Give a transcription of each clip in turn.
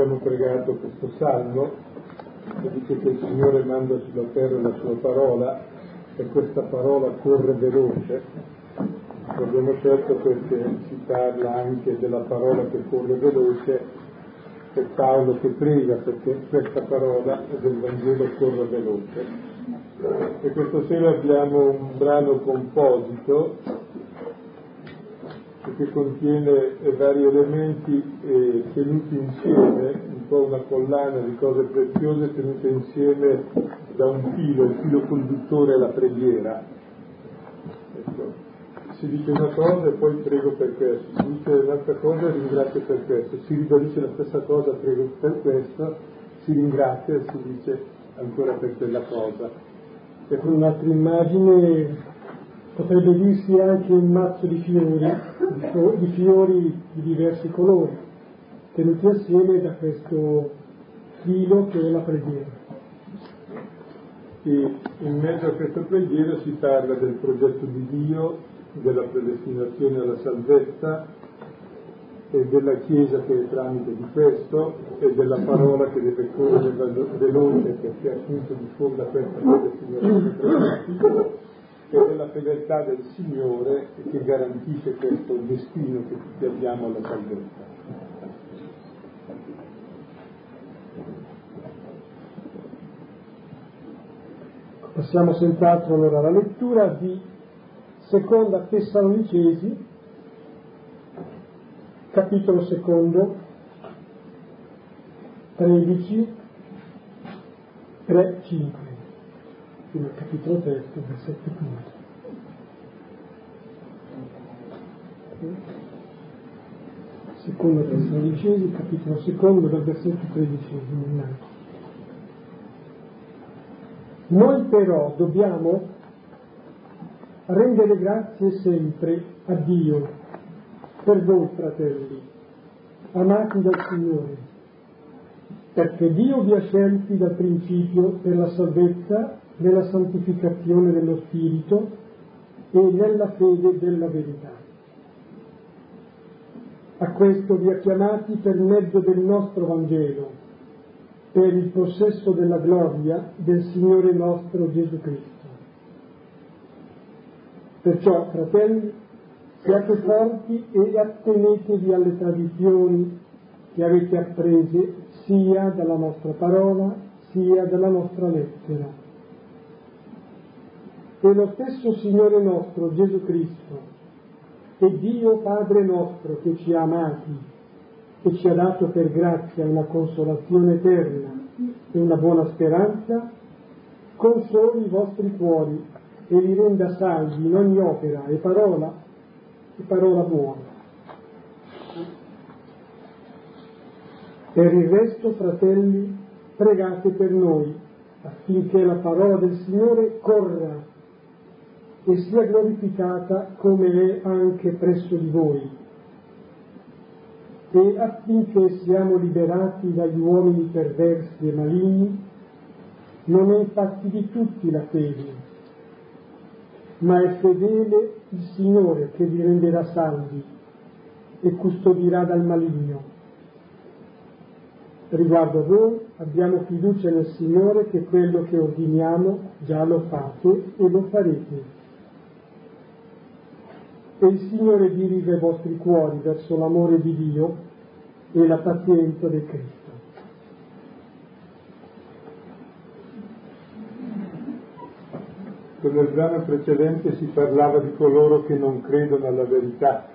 abbiamo pregato questo salmo che dice che il Signore manda sulla terra la sua parola e questa parola corre veloce. L'abbiamo scelto perché si parla anche della parola che corre veloce e Paolo che prega perché questa parola del Vangelo corre veloce. E questa sera abbiamo un brano composito che contiene vari elementi eh, tenuti insieme, un po' una collana di cose preziose tenute insieme da un filo, il filo conduttore è la preghiera. Ecco. Si dice una cosa e poi prego per questo, si dice un'altra cosa e ringrazio per questo, si ribadisce la stessa cosa, prego per questo, si ringrazia e si dice ancora per quella cosa. E con un'altra immagine potrebbe dirsi anche un mazzo di fiori, di fiori di diversi colori, tenuti assieme da questo filo che è la preghiera. E in mezzo a questa preghiera si parla del progetto di Dio, della predestinazione alla salvezza e della Chiesa che è tramite di questo e della parola che deve correre veloce perché appunto diffonda questa predestinazione e della fedeltà del Signore che garantisce questo destino che tutti abbiamo alla salvezza. Passiamo senz'altro allora alla lettura di Seconda Tessalonicesi, capitolo secondo, 13, 3, 5 al capitolo terzo, versetto quinto. Seconda Tessalonicesi, capitolo secondo, dal versetto tredicesimo in alto. Noi però dobbiamo rendere grazie sempre a Dio per voi, fratelli, amati dal Signore, perché Dio vi ha scelti dal principio per la salvezza nella santificazione dello Spirito e nella fede della verità. A questo vi ha chiamati per mezzo del nostro Vangelo, per il possesso della gloria del Signore nostro Gesù Cristo. Perciò, fratelli, siate forti e attenetevi alle tradizioni che avete apprese sia dalla nostra parola sia dalla nostra lettera e lo stesso Signore nostro Gesù Cristo e Dio Padre nostro che ci ha amati e ci ha dato per grazia una consolazione eterna e una buona speranza, consoli i vostri cuori e li renda salvi in ogni opera e parola e parola buona. Per il resto, fratelli, pregate per noi affinché la parola del Signore corra e sia glorificata come è anche presso di voi, e affinché siamo liberati dagli uomini perversi e maligni, non è infatti di tutti la fede, ma è fedele il Signore che vi renderà salvi e custodirà dal maligno. Riguardo a voi abbiamo fiducia nel Signore che quello che ordiniamo già lo fate e lo farete e il Signore dirige i vostri cuori verso l'amore di Dio e la pazienza del Cristo. Nel brano precedente si parlava di coloro che non credono alla verità.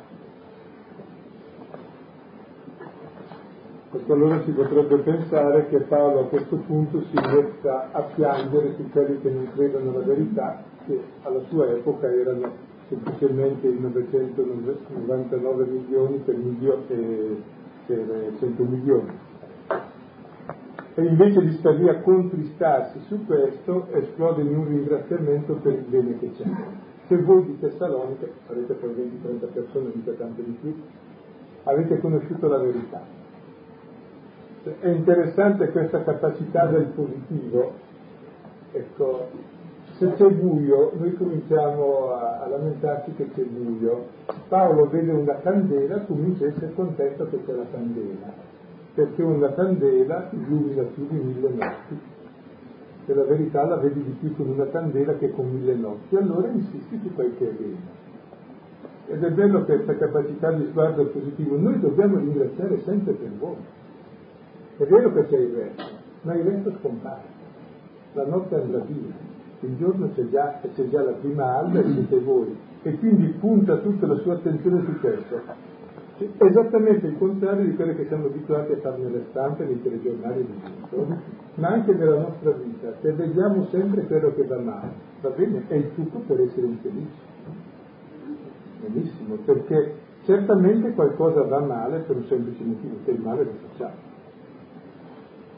Allora si potrebbe pensare che Paolo a questo punto si metta a piangere su quelli che non credono alla verità, che alla sua epoca erano semplicemente i 999 milioni per, milio, eh, per 100 milioni. E invece di stare lì a contristarsi su questo, esplode in un ringraziamento per il bene che c'è. Se voi di Tessalonica, sarete poi 20-30 persone, mica tante di più, avete conosciuto la verità. È interessante questa capacità del positivo, ecco, se c'è buio, noi cominciamo a, a lamentarci che c'è buio. Paolo vede una candela, comincia a essere contento che c'è la candela. perché una candela illumina più di mille notti. E la verità la vedi di più con una candela che con mille notti. Allora insisti su quel che. Ed è bello questa capacità di sguardo positivo. Noi dobbiamo ringraziare sempre per voi. È vero che c'è il resto, ma il resto scompare. La notte andrà via, il giorno c'è già, c'è già la prima alba e siete voi. E quindi punta tutta la sua attenzione su questo. Esattamente il contrario di quello che siamo abituati a fare nelle stampe, nei telegiornali di tutto, ma anche nella nostra vita, se vediamo sempre quello che va male, va bene, è il trucco per essere infelici benissimo, perché certamente qualcosa va male per un semplice motivo, che il male lo facciamo.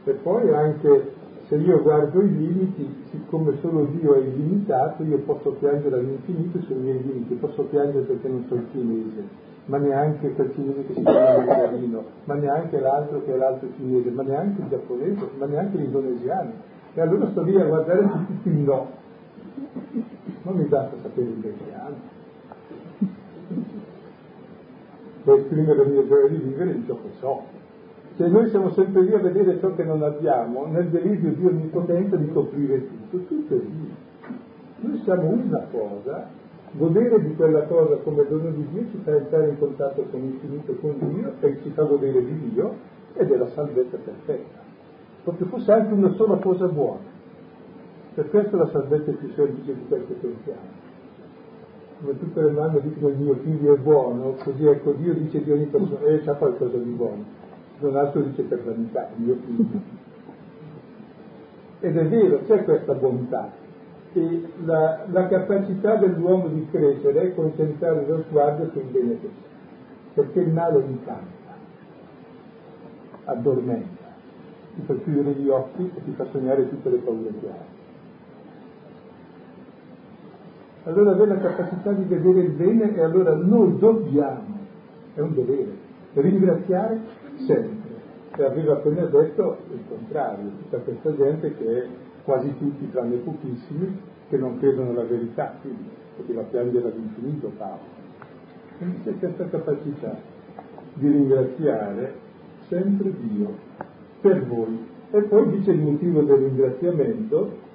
E poi anche se io guardo i limiti, siccome solo Dio è illimitato, io posso piangere all'infinito sui miei limiti, posso piangere perché non sono cinese, ma neanche quel cinese che si chiama mandarino, ma neanche l'altro che è l'altro cinese, ma neanche il giapponese, ma neanche l'indonesiano. E allora sto lì a guardare tutti i no. Non mi basta sapere l'indonesiano per esprimere la mia gioia di vivere ciò che so. Se noi siamo sempre lì a vedere ciò che non abbiamo, nel delirio di onnipotenza di coprire tutto, tutto è lì. Noi siamo una cosa, godere di quella cosa come dono di Dio ci fa entrare in contatto con l'infinito, con Dio e ci fa godere di Dio ed è la salvezza perfetta. Proprio fosse anche una sola cosa buona. Per questo la salvezza è più semplice di quel che pensiamo come tutte le mamme dicono il mio figlio è buono, così ecco Dio dice di ogni persona, e eh, c'ha qualcosa di buono, non altro dice per vanità, mio figlio. Ed è vero, c'è questa bontà. E la, la capacità dell'uomo di crescere è concentrare lo sguardo sul bene che c'è, perché il male incanta, addormenta, ti fa chiudere gli occhi e ti fa sognare tutte le paure che hai. allora avere la capacità di vedere il bene e allora noi dobbiamo, è un dovere, ringraziare sempre. E aveva appena detto il contrario, tutta questa gente che è quasi tutti, tranne pochissimi, che non credono alla verità, quindi poteva piangere all'infinito Paolo. Quindi c'è questa capacità di ringraziare sempre Dio per voi. E poi dice il motivo del ringraziamento,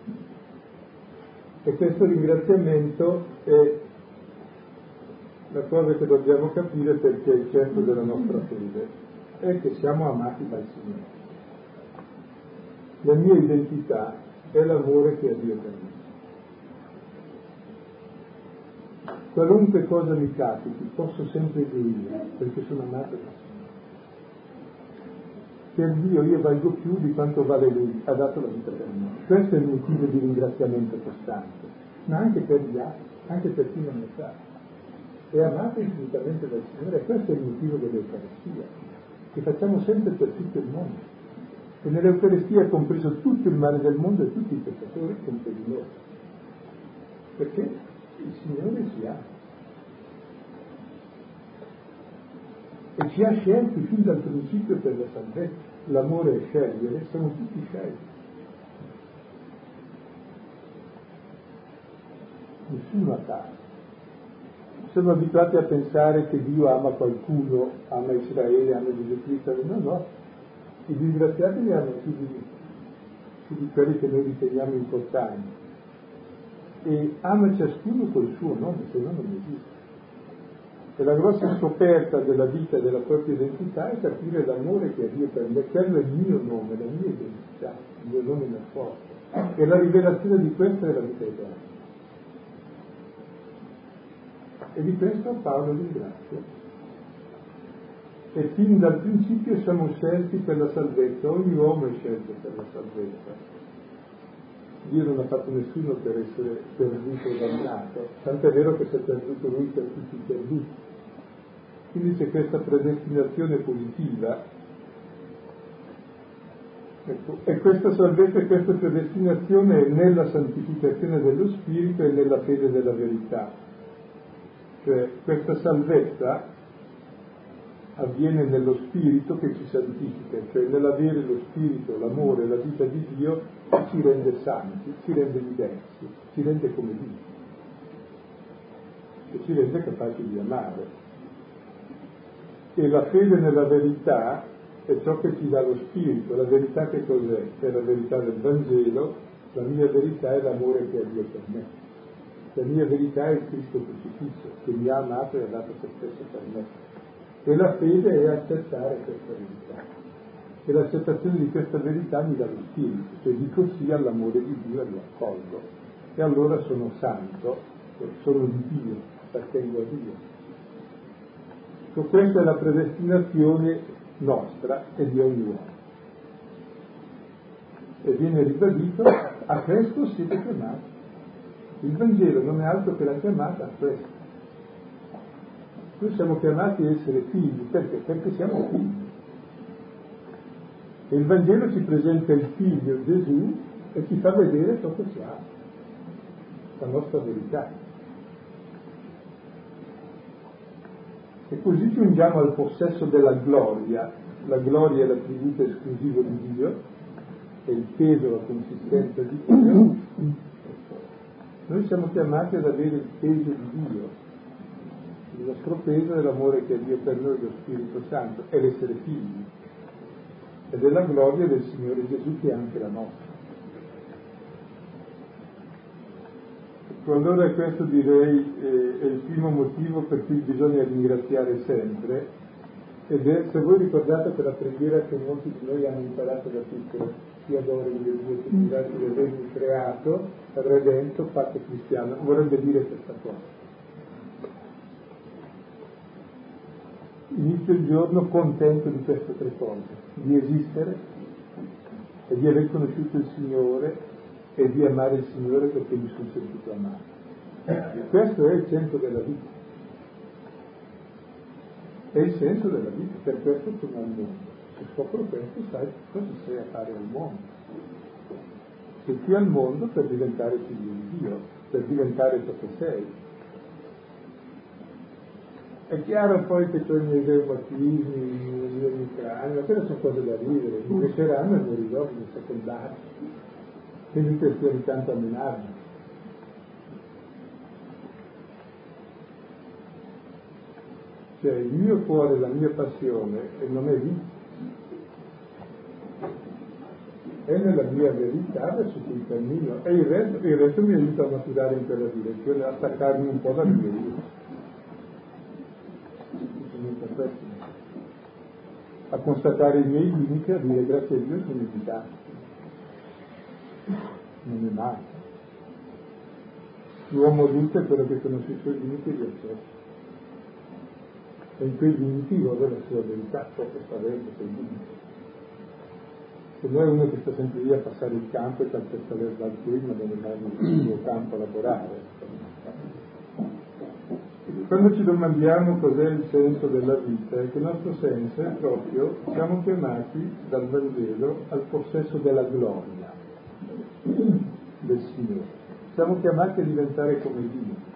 e questo ringraziamento è la cosa che dobbiamo capire perché è il centro della nostra fede, è che siamo amati dal Signore. La mia identità è l'amore che ha Dio per me. Qualunque cosa mi capiti, posso sempre gioire perché sono amato da per Dio io valgo più di quanto vale Lui, ha dato la vita per me. Questo è il motivo di ringraziamento costante, ma anche per gli altri, anche per chi non ne sa. È amato infinitamente dal Signore questo è il motivo dell'Eucaristia, che facciamo sempre per tutto il mondo. E nell'Eucaristia è compreso tutto il male del mondo e tutti i peccatori, compresi noi. Perché il Signore si ama. e ci ha scelti fin dal principio per la salvezza. L'amore è scegliere, siamo tutti scelti. Nessuno a caso. Siamo abituati a pensare che Dio ama qualcuno, ama Israele, ama Gesù Cristo, no, no. I disgraziati li hanno più di, più di quelli che noi riteniamo importanti. E ama ciascuno col suo nome, se no non esiste. E la grossa scoperta della vita e della propria identità è capire l'amore che ha Dio per me, quello è il mio nome, la mia identità, il mio nome nel forte. E la rivelazione di questo è la vita eterna. E di questo Paolo ringrazia. E fin dal principio siamo scelti per la salvezza, ogni uomo è scelto per la salvezza. Dio non ha fatto nessuno per essere perduto o dannato, tant'è vero che si è perduto lui per tutti i perduti. Quindi c'è questa predestinazione positiva ecco, e questa salvezza e questa predestinazione è nella santificazione dello Spirito e nella fede della verità. Cioè questa salvezza avviene nello spirito che ci santifica, cioè nell'avere lo spirito, l'amore, la vita di Dio ci rende santi, ci rende diversi, ci rende come Dio e ci rende capaci di amare. E la fede nella verità è ciò che ci dà lo spirito. La verità che cos'è? È la verità del Vangelo, la mia verità è l'amore che ha Dio per me. La mia verità è il Cristo crucifisso, che mi ha amato e ha dato se stesso per me. E la fede è accettare questa verità. E l'accettazione di questa verità mi dà lo spirito, cioè dico sì all'amore di Dio e lo accolgo. E allora sono santo, sono di Dio, appartengo a Dio. Ecco, questa è la predestinazione nostra e di ogni uomo. E viene ribadito, a questo siete chiamati. Il Vangelo non è altro che la chiamata a questo. Noi siamo chiamati a essere figli, perché? Perché siamo figli. E il Vangelo ci presenta il figlio Gesù e ci fa vedere ciò che siamo, la nostra verità. E così giungiamo al possesso della gloria. La gloria è l'attributo esclusivo di Dio, è il peso, la consistenza di Dio. Noi siamo chiamati ad avere il peso di Dio. Il nostro peso è l'amore che ha Dio per noi, lo Spirito Santo, è l'essere figli. È la gloria del Signore Gesù che è anche la nostra. Ecco, allora questo direi eh, è il primo motivo per cui bisogna ringraziare sempre ed è, se voi ricordate quella preghiera che molti di noi hanno imparato da piccolo, sia d'oro in Dio che ringrazio di avermi creato, redento, fatto cristiano, vorrebbe dire questa cosa. Inizio il giorno contento di queste tre cose, di esistere e di aver conosciuto il Signore e di amare il Signore perché mi sono sentito amato. Questo è il senso della vita. È il senso della vita, per questo sono al mondo. Se scopro questo, sai cosa sei a fare al mondo. Sei qui al mondo per diventare figlio di Dio, per diventare ciò che sei. È chiaro poi che ho i miei reumatismi, i miei micrani, ma quelle sono cose da ridere, mi cresceranno e morirò, mi secondari quindi che sia di tanto a menarmi. Cioè il mio cuore, la mia passione, e non è lì, è nella mia verità verso cui cammino e il resto, il resto mi aiuta a maturare in quella direzione, a staccarmi un po' dal mio io. A constatare i miei limiti, a dire grazie a Dio sono limitato non è mai. L'uomo adulto è quello che conosce i suoi limiti e li accetta. E in quei limiti vuole la sua verità, ciò che sta dentro quei limiti. Se no è uno che sta sempre lì a passare il campo e calpesta l'erba altrui, ma non è mai nel suo campo a lavorare. Quando ci domandiamo cos'è il senso della vita, è che il nostro senso è proprio, siamo chiamati dal Vangelo al possesso della gloria del Signore. Siamo chiamati a diventare come Dio.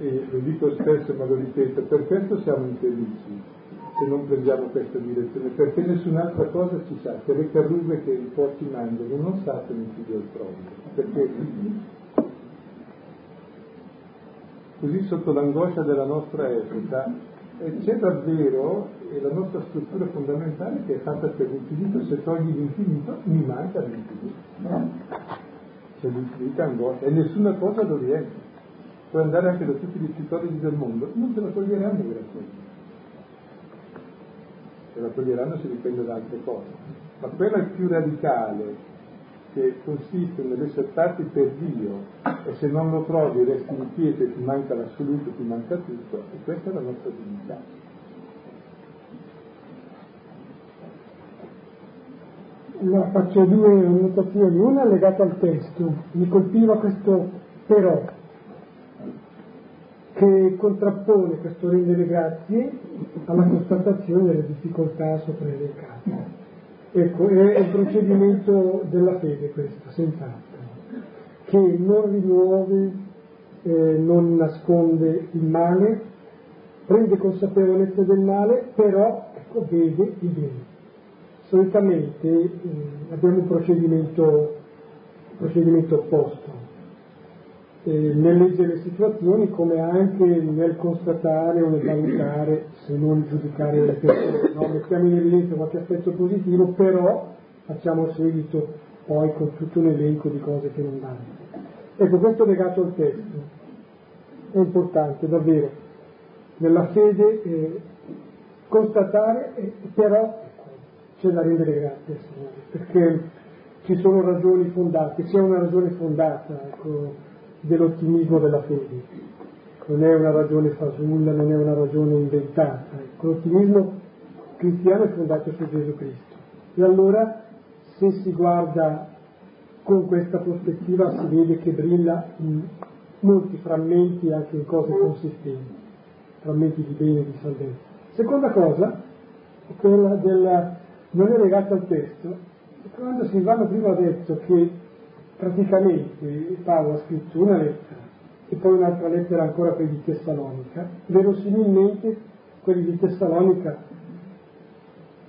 E lo dico spesso ma lo ripeto, per questo siamo infelici se non prendiamo questa direzione, perché nessun'altra cosa ci sa, che le carrughe che i porci mangiano non sappiano il figlio proprio, perché così sotto l'angoscia della nostra epoca c'è davvero la nostra struttura fondamentale che è fatta per l'infinito, se togli l'infinito mi manca l'infinito. C'è l'infinita angoscia e nessuna cosa lo riempie. Puoi andare anche da tutti gli psicologi del mondo, non te la toglieranno grazie Se la toglieranno si dipende da altre cose. Ma quella più radicale, che consiste nell'essere fatti per Dio e se non lo trovi resti in piedi, ti manca l'assoluto, ti manca tutto, e questa è la nostra dignità. No, faccio due annotazioni, una legata al testo, mi colpiva questo però, che contrappone questo rendere grazie alla constatazione delle difficoltà sopra elencate. Ecco, è un procedimento della fede questo, senz'altro, che non rimuove, eh, non nasconde il male, prende consapevolezza del male, però ecco, vede il bene solitamente eh, abbiamo un procedimento, procedimento opposto. Eh, nel leggere le situazioni come anche nel constatare o nel valutare, se non giudicare le persone. No? Mettiamo in evidenza qualche aspetto positivo, però facciamo seguito poi con tutto un elenco di cose che non vanno. Ecco, questo legato al testo è importante davvero nella fede eh, constatare, eh, però c'è da rendere grazie al Signore, perché ci sono ragioni fondate, c'è una ragione fondata ecco, dell'ottimismo della fede, non è una ragione fasulla, non è una ragione inventata, ecco, l'ottimismo cristiano è fondato su Gesù Cristo. E allora se si guarda con questa prospettiva si vede che brilla in molti frammenti anche in cose consistenti, frammenti di bene e di salvezza. Seconda cosa, quella del, non è legata al testo, quando Silvano prima ha detto che praticamente Paolo ha scritto una lettera e poi un'altra lettera ancora quelli di Tessalonica, verosimilmente quelli di Tessalonica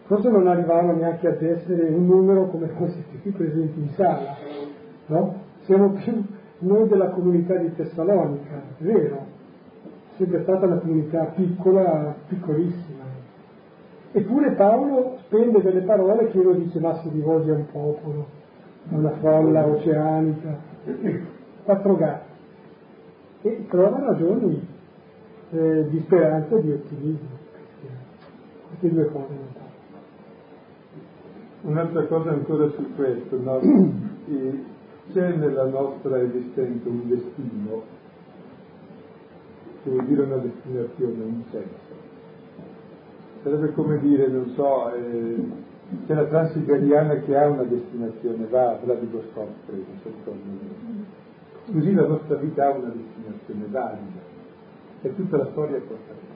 forse non arrivavano neanche ad essere un numero come questi qui presenti in sala, no? Siamo più noi della comunità di Tessalonica, è vero, sempre stata una comunità piccola, piccolissima. Eppure Paolo spende delle parole che uno dice ma si rivolge a un popolo, una folla oceanica, quattro gatti, e trova ragioni eh, di speranza e di ottimismo. Queste due cose non. Un'altra cosa ancora su questo, no? c'è nella nostra esistenza un destino, che vuol dire una destinazione, un senso. Sarebbe come dire, non so, eh, c'è la transiberiana che ha una destinazione, va a Vladivostok, preso, Così la nostra vita ha una destinazione valida e tutta la storia porta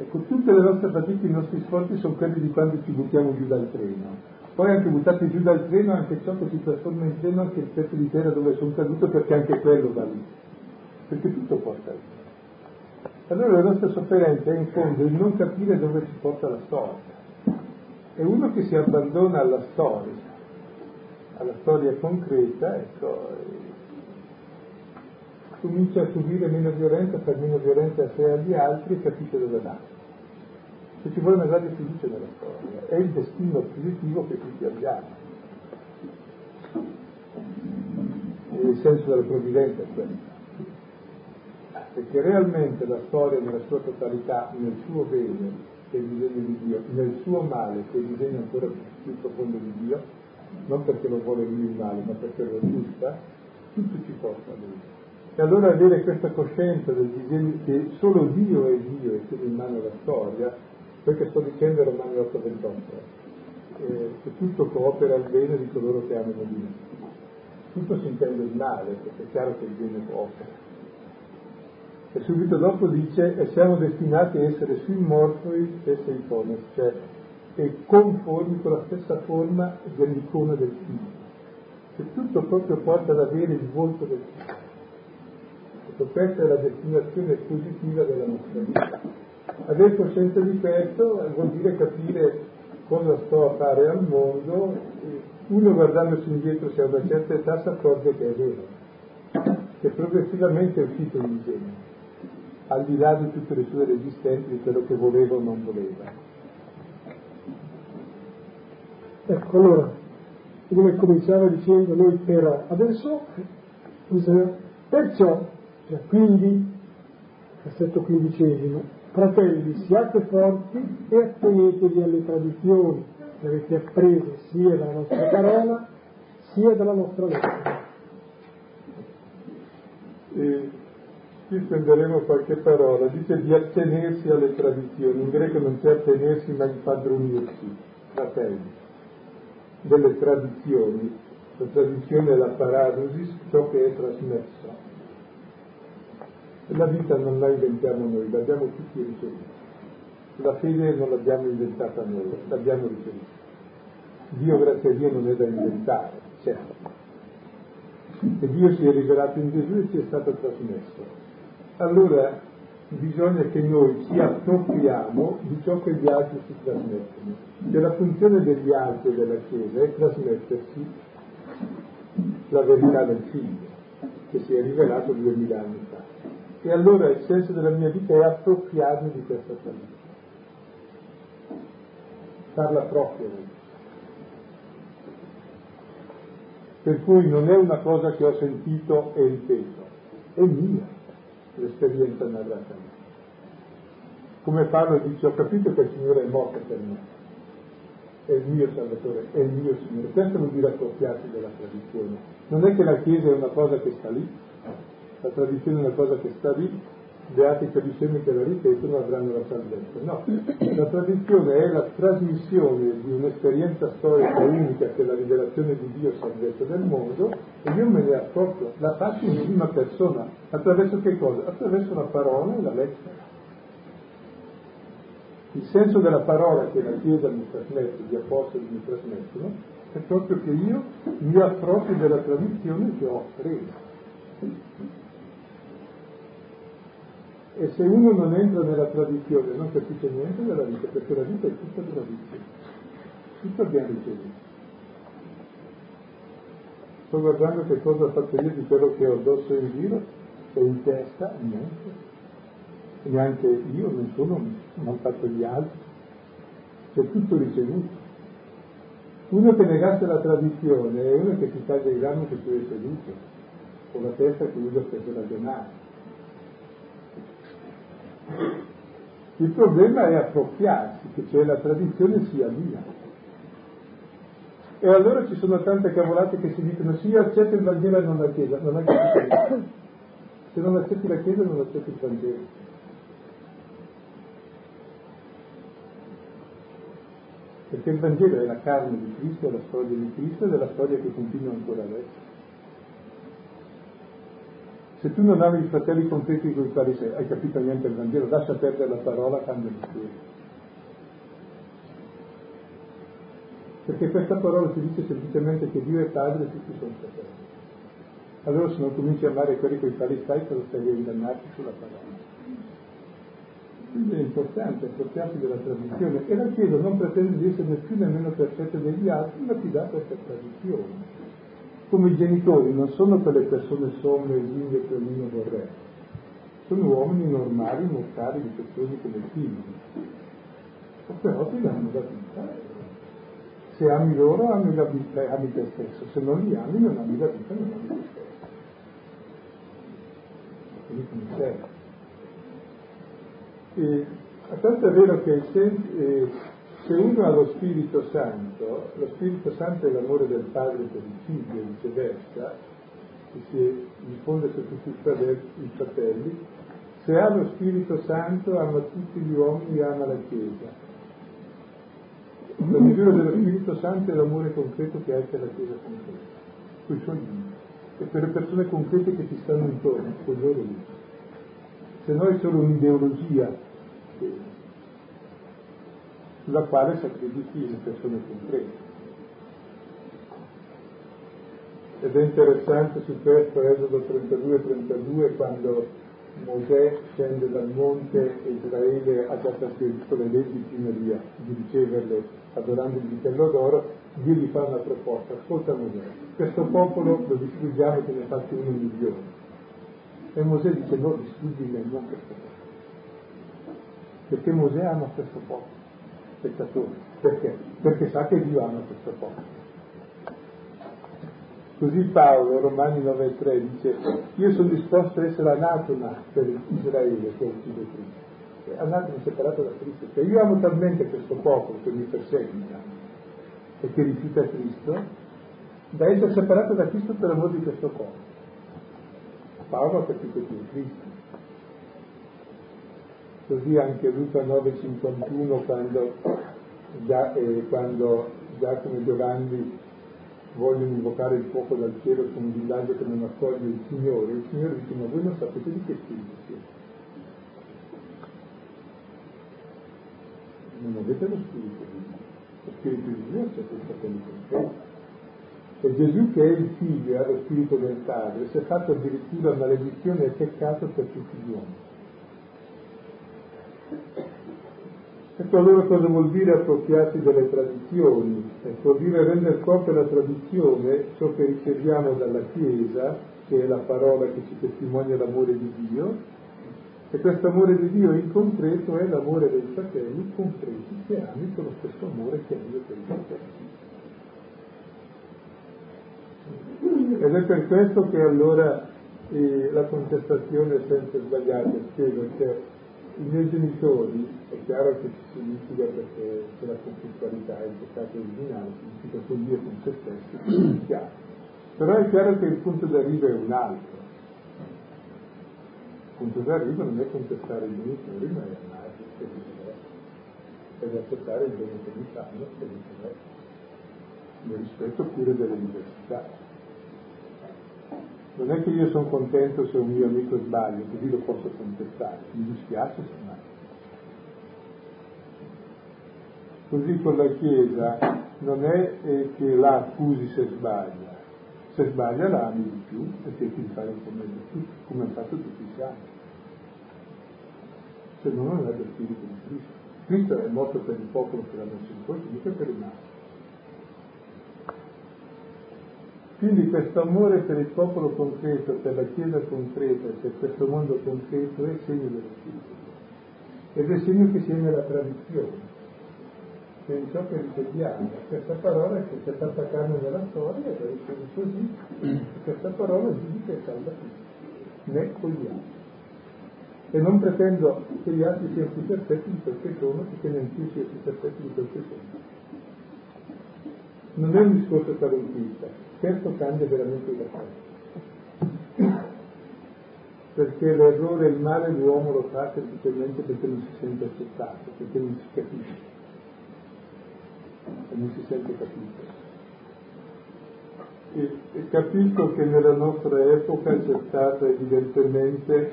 Ecco, tutte le nostre fatiche, i nostri sforzi sono quelli di quando ci buttiamo giù dal treno poi anche buttati giù dal treno, anche ciò che si trasforma in treno, anche il pezzo di terra dove sono caduto, perché anche quello va lì. Perché tutto porta lì. Allora la nostra sofferenza è in fondo il non capire dove ci porta la storia. E uno che si abbandona alla storia, alla storia concreta, ecco, comincia a subire meno violenza, per meno violenza a sé e agli altri e capisce dove va se ci vuole una grande fiducia nella storia, è il destino positivo che tutti abbiamo. E il senso della provvidenza è questo. Perché realmente la storia nella sua totalità, nel suo bene, che è il disegno di Dio, nel suo male, che è il disegno ancora più profondo di Dio, non perché lo vuole lui il male, ma perché lo giusta, tutto ci porta a lui. E allora avere questa coscienza del disegno che solo Dio è Dio e tiene in mano la storia, che sto dicendo Romani 8:28, eh, che tutto coopera al bene di coloro che amano Dio. Tutto si intende il male, perché è chiaro che il bene coopera. E subito dopo dice, e siamo destinati a essere sui morti stessa icona, cioè e conformi con la stessa forma dell'icona del figlio. Che tutto proprio porta ad avere il volto del figlio. Ecco, questa è la destinazione positiva della nostra vita. Avere coscienza di questo vuol dire capire cosa sto a fare al mondo, uno guardandosi indietro se a una certa età si accorge che è vero, che progressivamente è uscito il disegno, al di là di tutte le sue resistenze, di quello che voleva o non voleva. Ecco, allora, come cominciava dicendo noi però, adesso perciò, cioè quindi, versetto quindicesimo, Fratelli, siate forti e attenetevi alle tradizioni che avete apprese sia dalla nostra parola sia dalla nostra lettera. E qui spenderemo qualche parola, dice di attenersi alle tradizioni, in greco non c'è attenersi ma impadronirsi, fratelli, delle tradizioni, la tradizione è la paradosis, ciò che è trasmesso la vita non la inventiamo noi, l'abbiamo tutti ricevuta. La fede non l'abbiamo inventata noi, l'abbiamo ricevuta. Dio, grazie a Dio, non è da inventare, certo. E Dio si è rivelato in Gesù e ci è stato trasmesso. Allora bisogna che noi ci appropriamo di ciò che gli altri ci trasmettono. Che la funzione degli altri e della Chiesa è trasmettersi la verità del Figlio che si è rivelato duemila anni fa. E allora il senso della mia vita è appropriarmi di questa tradizione. Farla propria. Per cui non è una cosa che ho sentito e ripeto, è mia l'esperienza narrata. Come Paolo dice, ho capito che il Signore è morto per me, è il mio Salvatore, è il mio Signore. Questo vuol dire appropriarsi della tradizione. Non è che la Chiesa è una cosa che sta lì, la tradizione è una cosa che sta lì, beati i capiscemi che la ripetono avranno la salvezza. No, la tradizione è la trasmissione di un'esperienza storica unica che è la rivelazione di Dio salvezza del mondo e io me ne approprio, la faccio in prima persona. Attraverso che cosa? Attraverso la parola e la lettera. Il senso della parola che la Chiesa mi trasmette, gli apostoli mi trasmettono, è proprio che io mi approprio della tradizione che ho preso. E se uno non entra nella tradizione non capisce niente della vita, perché la vita è tutta tradizione, tutto abbiamo ricevuto. Sto guardando che cosa ho fatto io di quello che ho addosso in giro e in testa, niente neanche io, non sono, non ho fatto gli altri, c'è tutto ricevuto. Uno che negasse la tradizione è uno che si taglia il ramo che tu hai seduto, con la testa che usa per ragionare. Il problema è appropriarsi, che cioè la tradizione sia mia. E allora ci sono tante cavolate che si dicono sì, io accetto il Vangelo e non la Chiesa, non è capito Se non accetti la Chiesa non accetti il Vangelo. perché il Vangelo è la carne di Cristo, è la storia di Cristo ed è la storia che continua ancora adesso. Se tu non ami i fratelli concreti con i quali sei, hai capito niente del Vangelo, lascia perdere la parola, cambia di spirito. Perché questa parola ti dice semplicemente che Dio è padre e tutti sono fratelli. Allora se non cominci a amare quelli con i quali stai, lo stai a ingannarti sulla parola. Quindi è importante appropriarsi della tradizione e la Chiesa non pretende di essere né più nemmeno perfetta degli altri, ma ti dà questa tradizione. Come i genitori non sono quelle persone somme e lunghe che ognuno vorrebbe, sono uomini normali, mortali, difettosi come i figli. Però ti danno la vita. Se ami loro, ami la vita e ami te stesso. Se non li ami, non ami la vita, non ami te stesso. Quindi come. E, tanto è vero che se, eh, se, uno ha lo Spirito Santo, lo Spirito Santo è l'amore del Padre per il figlio e viceversa, che si diffonde su tutti i fratelli, se ha lo Spirito Santo ama tutti gli uomini e ama la Chiesa. La misura dello Spirito Santo è l'amore concreto che hai per la Chiesa concreta, con suoi libri, e per le persone concrete che ti stanno intorno, con loro libri. Se no è solo un'ideologia sulla quale sacrifichi le persone concrete. Ed è interessante su questo Esodo 32-32 quando Mosè scende dal monte e Israele ha già trasferito le leggi prima di, di riceverle adorando il vitello d'oro, Dio gli fa una proposta, ascolta Mosè, questo popolo lo distruggiamo e te ne fatti uno milione. E Mosè dice no, distruggi me, non questo popolo perché Mosè ama questo popolo, spettatori. Perché? Perché sa che Dio ama questo popolo. Così Paolo, Romani 9,3, dice, io sono disposto a essere anatema per Israele che uccide Cristo. Anatema separato da Cristo. Cioè io amo talmente questo popolo che mi perseguita e che rifiuta Cristo, da essere separato da Cristo per amore di questo popolo. Paolo ha capito più Cristo. Così anche Luca 9,51 quando, eh, quando Giacomo e Giovanni vogliono invocare il fuoco dal cielo su un villaggio che non accoglie il Signore, il Signore dice ma voi non sapete di che spirito siete. Non avete lo spirito di Dio. Lo spirito di Dio c'è questa con E Gesù che è il figlio ha lo spirito del Padre si è fatto addirittura maledizione e peccato per tutti gli uomini Ecco allora cosa vuol dire appropriarsi delle tradizioni? Eh, vuol dire rendere proprio la tradizione ciò che riceviamo dalla Chiesa, che è la parola che ci testimonia l'amore di Dio, e questo amore di Dio in concreto è l'amore dei fratelli compresi che ami con lo stesso amore che Dio per i fratelli. Ed è per questo che allora eh, la contestazione è sempre sbagliata, spiego, cioè i miei genitori, è chiaro che ci si litiga perché c'è la conflittualità, il peccato originale, significa follia con se stessi, è chiaro. Però è chiaro che il punto d'arrivo è un altro. Il punto d'arrivo non è contestare i genitori, ma è amarli e viceversa. Ed accettare il bene che mi fanno e viceversa. Nel rispetto pure delle diversità. Non è che io sono contento se un mio amico sbaglia, così lo posso contestare, mi dispiace se semmai. Così con la Chiesa non è che la accusi se sbaglia, se sbaglia la ami di più e cerchi di fare un po' meglio tutti, come hanno fatto tutti i santi. Se no non è lo spirito di Cristo. Cristo è morto per il popolo che l'ha messo in croce, mica per i mali. Quindi questo amore per il popolo concreto, per la Chiesa concreta, per questo mondo concreto è segno dello Spirito. Ed è segno che sia nella tradizione, è ciò che ripetiamo. Questa parola che si è fatta carne nella storia riceve così, questa parola giudica e salva tutti. Ne cogliamo. E non pretendo che gli altri siano più perfetti di quel che sono che neanche io sia più perfetto di quel che sono. Non è un discorso talentista, certo cambia veramente il rapporto. Perché l'errore e il male l'uomo lo fa semplicemente perché non si sente accettato, perché non si capisce non si sente capito. E, e capisco che nella nostra epoca c'è stato evidentemente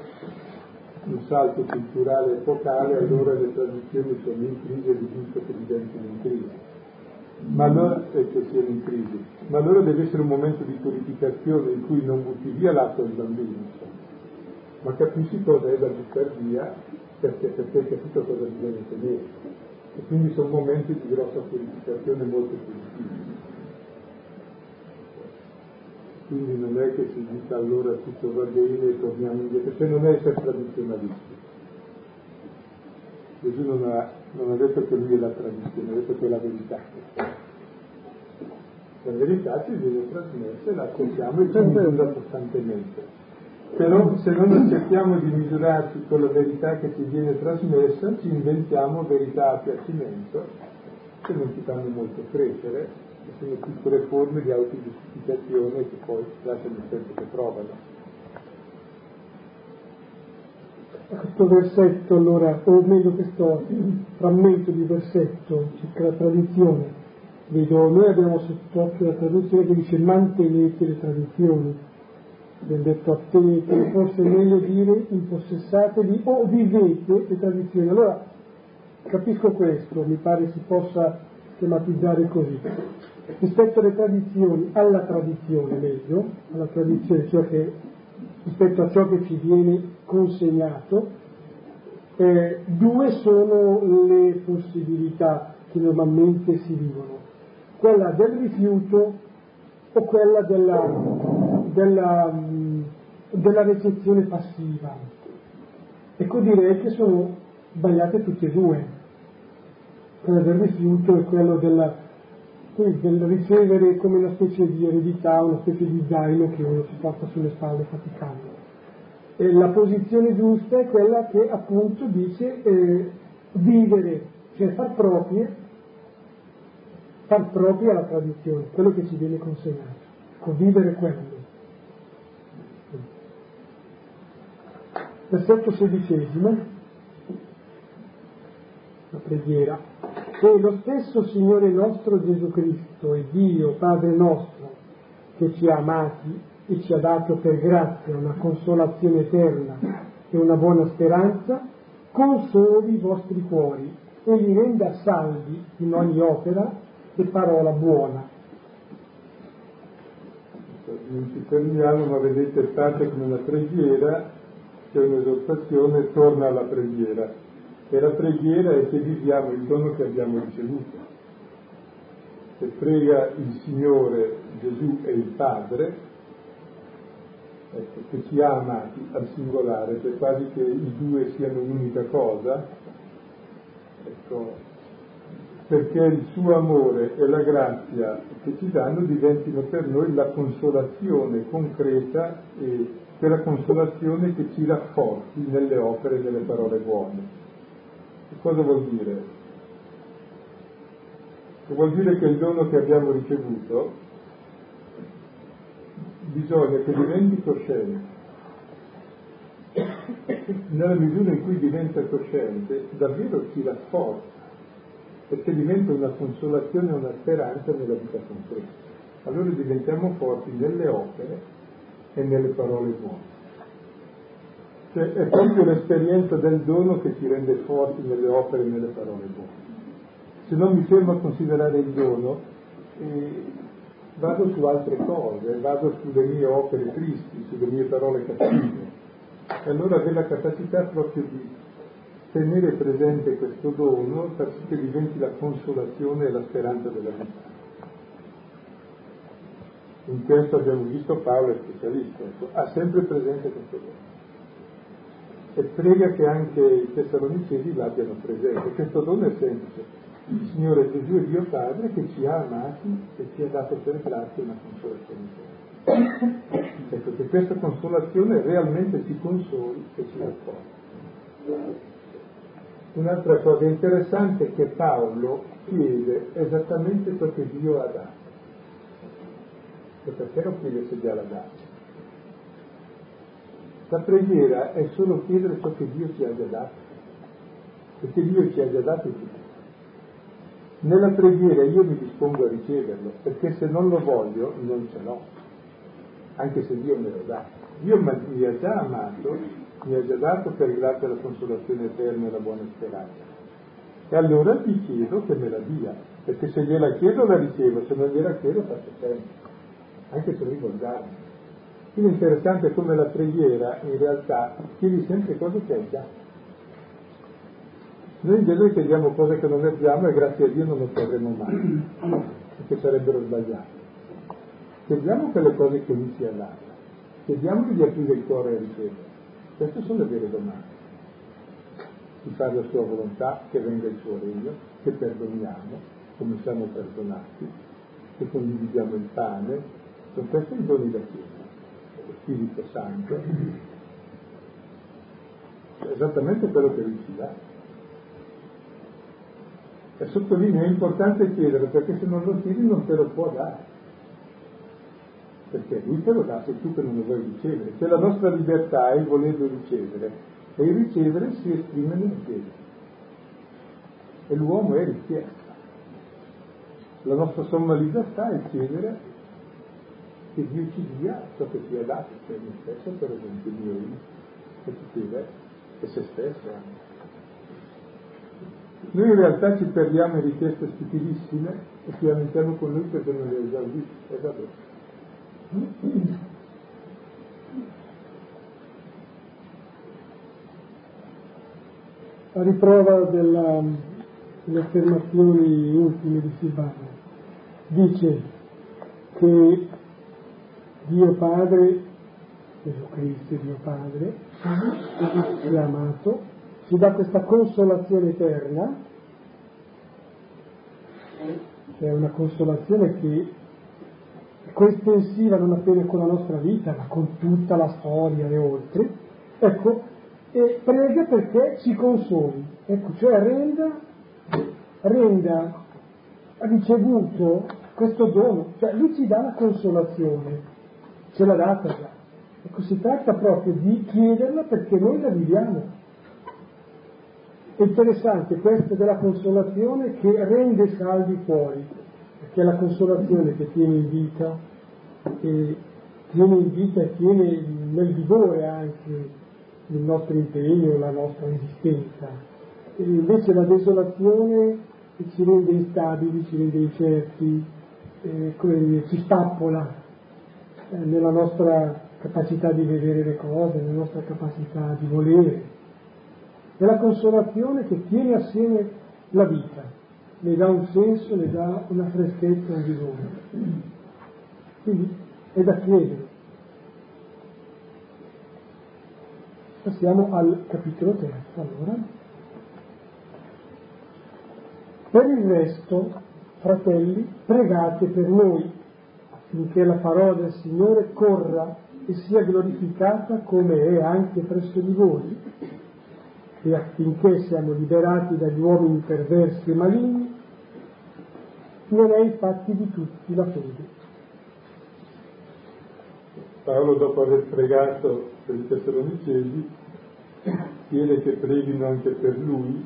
un salto culturale epocale, allora le tradizioni sono in crisi e di giusto che diventino in crisi ma allora che siano in crisi, ma allora deve essere un momento di purificazione in cui non butti via l'acqua del bambino, ma capisci cosa è da buttare via perché, perché hai capito cosa bisogna tenere. E quindi sono momenti di grossa purificazione molto positivi. Quindi non è che si dica allora tutto va bene e torniamo indietro, cioè non è essere tradizionalisti. Gesù non ha non ha detto che lui è la tradizione, ha detto che è la verità. La verità ci viene trasmessa e la accettiamo e ci misura costantemente. Però se non accettiamo di misurarci con la verità che ci viene trasmessa, ci inventiamo verità a piacimento che non ci fanno molto crescere, che sono piccole forme di autogiustificazione che poi lasciano il tempo che trovano. Questo versetto allora, o meglio questo frammento di versetto circa la tradizione, vedo, noi abbiamo sott'occhio la traduzione che dice mantenete le tradizioni, abbiamo detto attenete, forse è meglio dire impossessatevi o vivete le tradizioni. Allora capisco questo, mi pare si possa schematizzare così. Rispetto alle tradizioni, alla tradizione meglio, alla tradizione, cioè che rispetto a ciò che ci viene consegnato, eh, due sono le possibilità che normalmente si vivono, quella del rifiuto o quella della, della, della recezione passiva. Ecco direi che sono sbagliate tutte e due, quella del rifiuto e quella della, del ricevere come una specie di eredità, una specie di zaino che uno si porta sulle spalle faticando. E la posizione giusta è quella che appunto dice eh, vivere, cioè far proprie, far propria la tradizione, quello che ci viene consegnato, convivere quello. Versetto sedicesimo, la preghiera. E lo stesso Signore nostro Gesù Cristo e Dio, Padre nostro, che ci ha amati e ci ha dato per grazia una consolazione eterna e una buona speranza, consoli i vostri cuori e li renda salvi in ogni opera e parola buona. Non ci fermiamo, ma vedete parte come una preghiera, c'è un'esortazione, torna alla preghiera. E la preghiera è che viviamo il dono che abbiamo ricevuto. Se prega il Signore Gesù e il Padre, ecco, che ci ha amati al singolare, cioè quasi che i due siano un'unica cosa, ecco, perché il suo amore e la grazia che ci danno diventino per noi la consolazione concreta e quella consolazione che ci rafforzi nelle opere e nelle parole buone. E cosa vuol dire? Vuol dire che il dono che abbiamo ricevuto bisogna che diventi cosciente. Nella misura in cui diventa cosciente, davvero ci rafforza, perché diventa una consolazione una speranza nella vita concreta. Allora diventiamo forti nelle opere e nelle parole buone. Cioè, è proprio l'esperienza del dono che ci rende forti nelle opere e nelle parole buone. Se non mi fermo a considerare il dono, eh, vado su altre cose, vado sulle mie opere tristi, sulle mie parole cattive. E allora avere capacità proprio di tenere presente questo dono per che diventi la consolazione e la speranza della vita. In questo abbiamo visto Paolo è specialista, ecco, ha sempre presente questo dono. E prega che anche i tessalonicesi l'abbiano presente. Questo dono è semplice il Signore Gesù è Dio Padre che ci ha amati e ci ha dato per grazia una consolazione. Ecco che questa consolazione realmente ci consoli e ci raccolga. Un'altra cosa interessante è che Paolo chiede esattamente ciò che Dio ha dato. E perché non chiede se già l'ha dato? La preghiera è solo chiedere ciò che Dio ci ha già dato, perché Dio ci ha già dato tutto. Nella preghiera io mi dispongo a riceverlo, perché se non lo voglio non ce l'ho, anche se Dio me lo dà. Dio mi ha già amato, mi ha già dato per grazia la consolazione eterna e la buona speranza. E allora gli chiedo che me la dia, perché se gliela chiedo la ricevo, se non gliela chiedo faccio sempre, anche se mi volgarmi. Quindi è interessante come la preghiera in realtà chiedi sempre cose che hai già noi in genere chiediamo cose che non abbiamo e grazie a Dio non otterremo mai, perché sarebbero sbagliate. Chiediamo quelle cose che Lui ci ha dato, chiediamo di aprire il cuore a ricevere. Queste sono le vere domande. Di fare la sua volontà, che venga il suo regno, che perdoniamo, come siamo perdonati, che condividiamo il pane, sono questi i doni da Chiesa, Spirito Santo, è esattamente quello che Lui ci dà. E sottolineo, è importante chiedere perché se non lo chiedi non te lo può dare. Perché lui te lo dà, sei tu che non lo vuoi ricevere. Cioè la nostra libertà è il volerlo ricevere e il ricevere si esprime nel chiedere. E l'uomo è richiesta. La nostra somma libertà è chiedere che Dio ci dia ciò che ci ha dato, cioè me stesso per esempio, Dio io, e tutti e se stesso anche. Noi in realtà ci perdiamo in richieste stupidissime e ci lamentiamo con lui perché non le esaudite. E vabbè. A riprova della, delle affermazioni ultime di Silvano, dice che Dio Padre, Gesù Cristo Dio Padre, ci ha amato ci dà questa consolazione eterna, che è una consolazione che è coestensiva non appena con la nostra vita, ma con tutta la storia e oltre, ecco, e prega perché ci consoli, ecco, cioè renda, renda ricevuto questo dono, cioè lui ci dà la consolazione, ce l'ha data già. Ecco, si tratta proprio di chiederla perché noi la viviamo. È interessante questo della consolazione che rende saldi i cuori, perché è la consolazione che tiene in vita, che tiene in vita e tiene nel vigore anche il nostro impegno, la nostra esistenza. E invece la desolazione ci rende instabili, ci rende incerti, eh, ci spappola eh, nella nostra capacità di vedere le cose, nella nostra capacità di volere È la consolazione che tiene assieme la vita, ne dà un senso, ne dà una freschezza, un vigore. Quindi è da chiedere. Passiamo al capitolo terzo allora. Per il resto, fratelli, pregate per noi affinché la parola del Signore corra e sia glorificata come è anche presso di voi e affinché siamo liberati dagli uomini perversi e maligni, non è infatti di tutti la fede. Paolo, dopo aver pregato per i Tessalonicesi, chiede che preghino anche per lui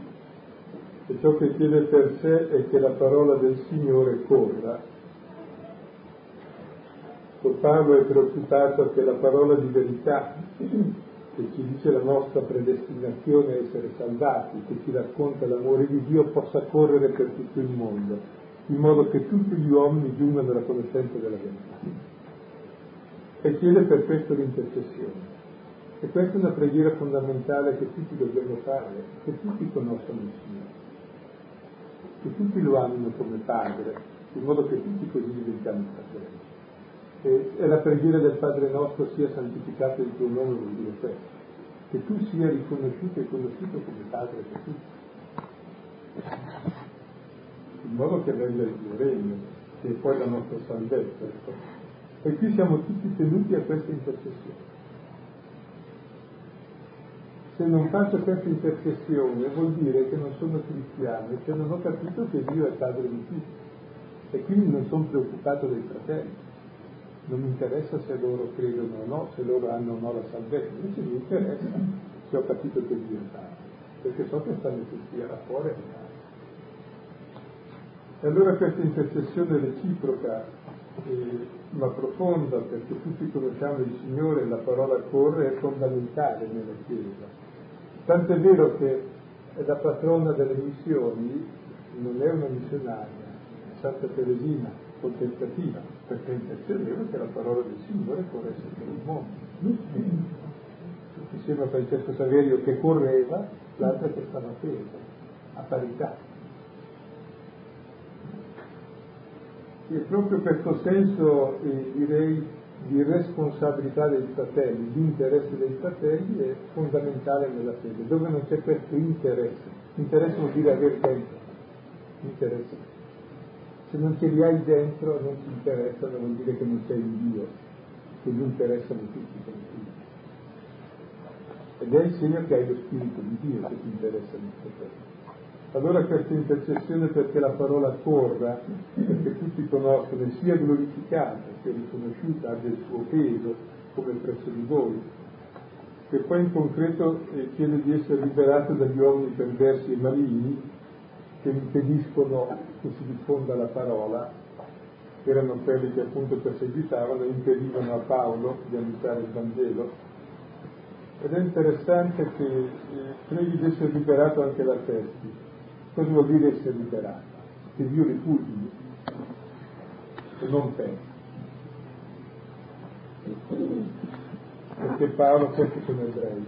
e ciò che chiede per sé è che la parola del Signore corra. Paolo è preoccupato che la parola di verità che ci dice la nostra predestinazione a essere salvati, che ci racconta l'amore di Dio, possa correre per tutto il mondo, in modo che tutti gli uomini giungano alla conoscenza della verità. E chiede per questo l'intercessione. E questa è una preghiera fondamentale che tutti dobbiamo fare, che tutti conoscano il Signore, che tutti lo amino come Padre, in modo che tutti così diventiamo fratelli e, e la preghiera del Padre nostro sia santificato il tuo nome vuol dire questo, che tu sia riconosciuto e conosciuto come Padre per tutti, in modo che venga il tuo regno, che è poi la nostra salvezza. Ecco. E qui siamo tutti tenuti a questa intercessione. Se non faccio questa intercessione vuol dire che non sono cristiano, cioè non ho capito che Dio è Padre di tutti e quindi non sono preoccupato dei fratelli non mi interessa se loro credono o no, se loro hanno o no la salvezza, invece mi interessa se ho capito che Dio è Padre, perché so che stanno tutti alla fuori e alla E allora questa intercessione reciproca, eh, ma profonda, perché tutti conosciamo il Signore, la parola corre, è fondamentale nella Chiesa. Tant'è vero che la patrona delle missioni non è una missionaria, è Santa Teresina, contemplativa, perché intercedeva che la parola del Signore corresse per il mondo. Insieme a Francesco Saverio che correva, l'altra che stava appesa, a parità. E proprio questo senso, eh, direi, di responsabilità dei fratelli, di interesse dei fratelli è fondamentale nella fede, dove non c'è questo interesse. Interesse vuol dire avere tempo, interesse se non ce li hai dentro non ti interessano, vuol dire che non sei in Dio, che gli interessano tutti tutti. Ed è il segno che hai lo Spirito di Dio che ti interessa in queste cose. Allora questa intercessione perché la parola corra, perché tutti conoscono e sia glorificata, sia riconosciuta, abbia il suo peso come presso di voi, che poi in concreto eh, chiede di essere liberato dagli uomini perversi e maligni che impediscono che si diffonda la parola, erano quelli che appunto perseguitavano e impedivano a Paolo di annunciare il Vangelo. Ed è interessante che eh, preghi di essere liberato anche da questi. Cosa vuol dire essere liberato? Che Dio ripugni e non te. Perché Paolo, questi sono ebrei.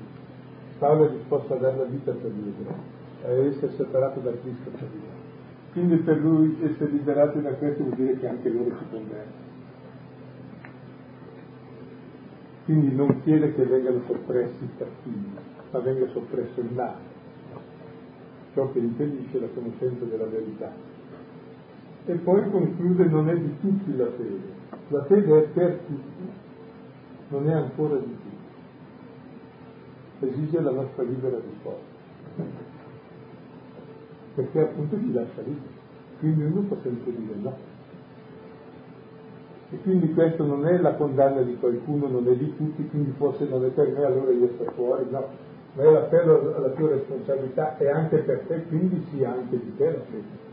Paolo è disposto a dare la vita per gli ebrei eh, essere separato da Cristo per vita. Quindi per lui essere liberati da questo vuol dire che anche loro si convertono. Quindi non chiede che vengano soppressi i cattivi, ma venga soppresso il male, ciò che impedisce la conoscenza della verità. E poi conclude non è di tutti la fede, la fede è per tutti, non è ancora di tutti. Esige la nostra libera risposta perché appunto ci lascia lì. Quindi uno può sempre dire no. E quindi questo non è la condanna di qualcuno, non è di tutti, quindi forse non è per me, allora io sto fuori, no. Ma è l'appello alla tua responsabilità e anche per te, quindi sia anche di te la fede.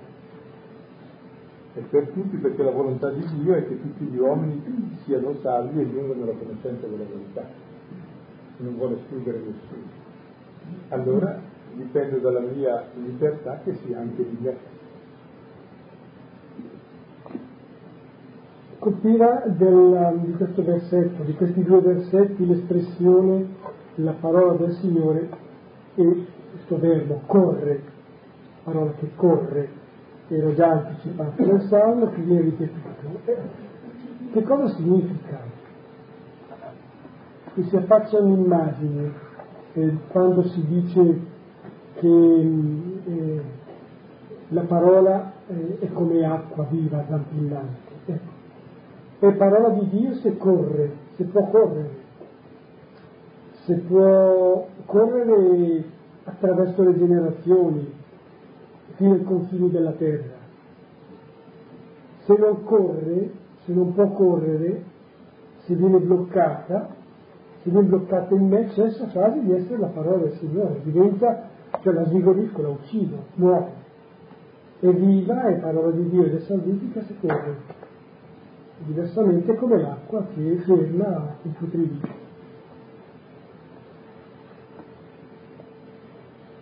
E per tutti perché la volontà di Dio è che tutti gli uomini siano salvi e giungano alla conoscenza della verità. Non vuole escludere nessuno. Allora dipende dalla mia libertà che sia anche di me. Colpiva del, di questo versetto, di questi due versetti, l'espressione la parola del Signore e questo verbo corre, parola che corre, era già anticipato nel Salmo, che viene ripetuto. Eh, che cosa significa? Che si affacciano immagini eh, quando si dice che eh, la parola eh, è come acqua viva, zampillante. Ecco. È parola di Dio se corre, se può correre, se può correre attraverso le generazioni, fino ai confini della terra. Se non corre, se non può correre, se viene bloccata, se viene bloccata in me, cessa quasi di essere la parola del Signore, diventa, cioè la svigorisco, la uccido, muore. È viva, è parola di Dio ed è salvifica se corre. Diversamente come l'acqua che ferma il putridito.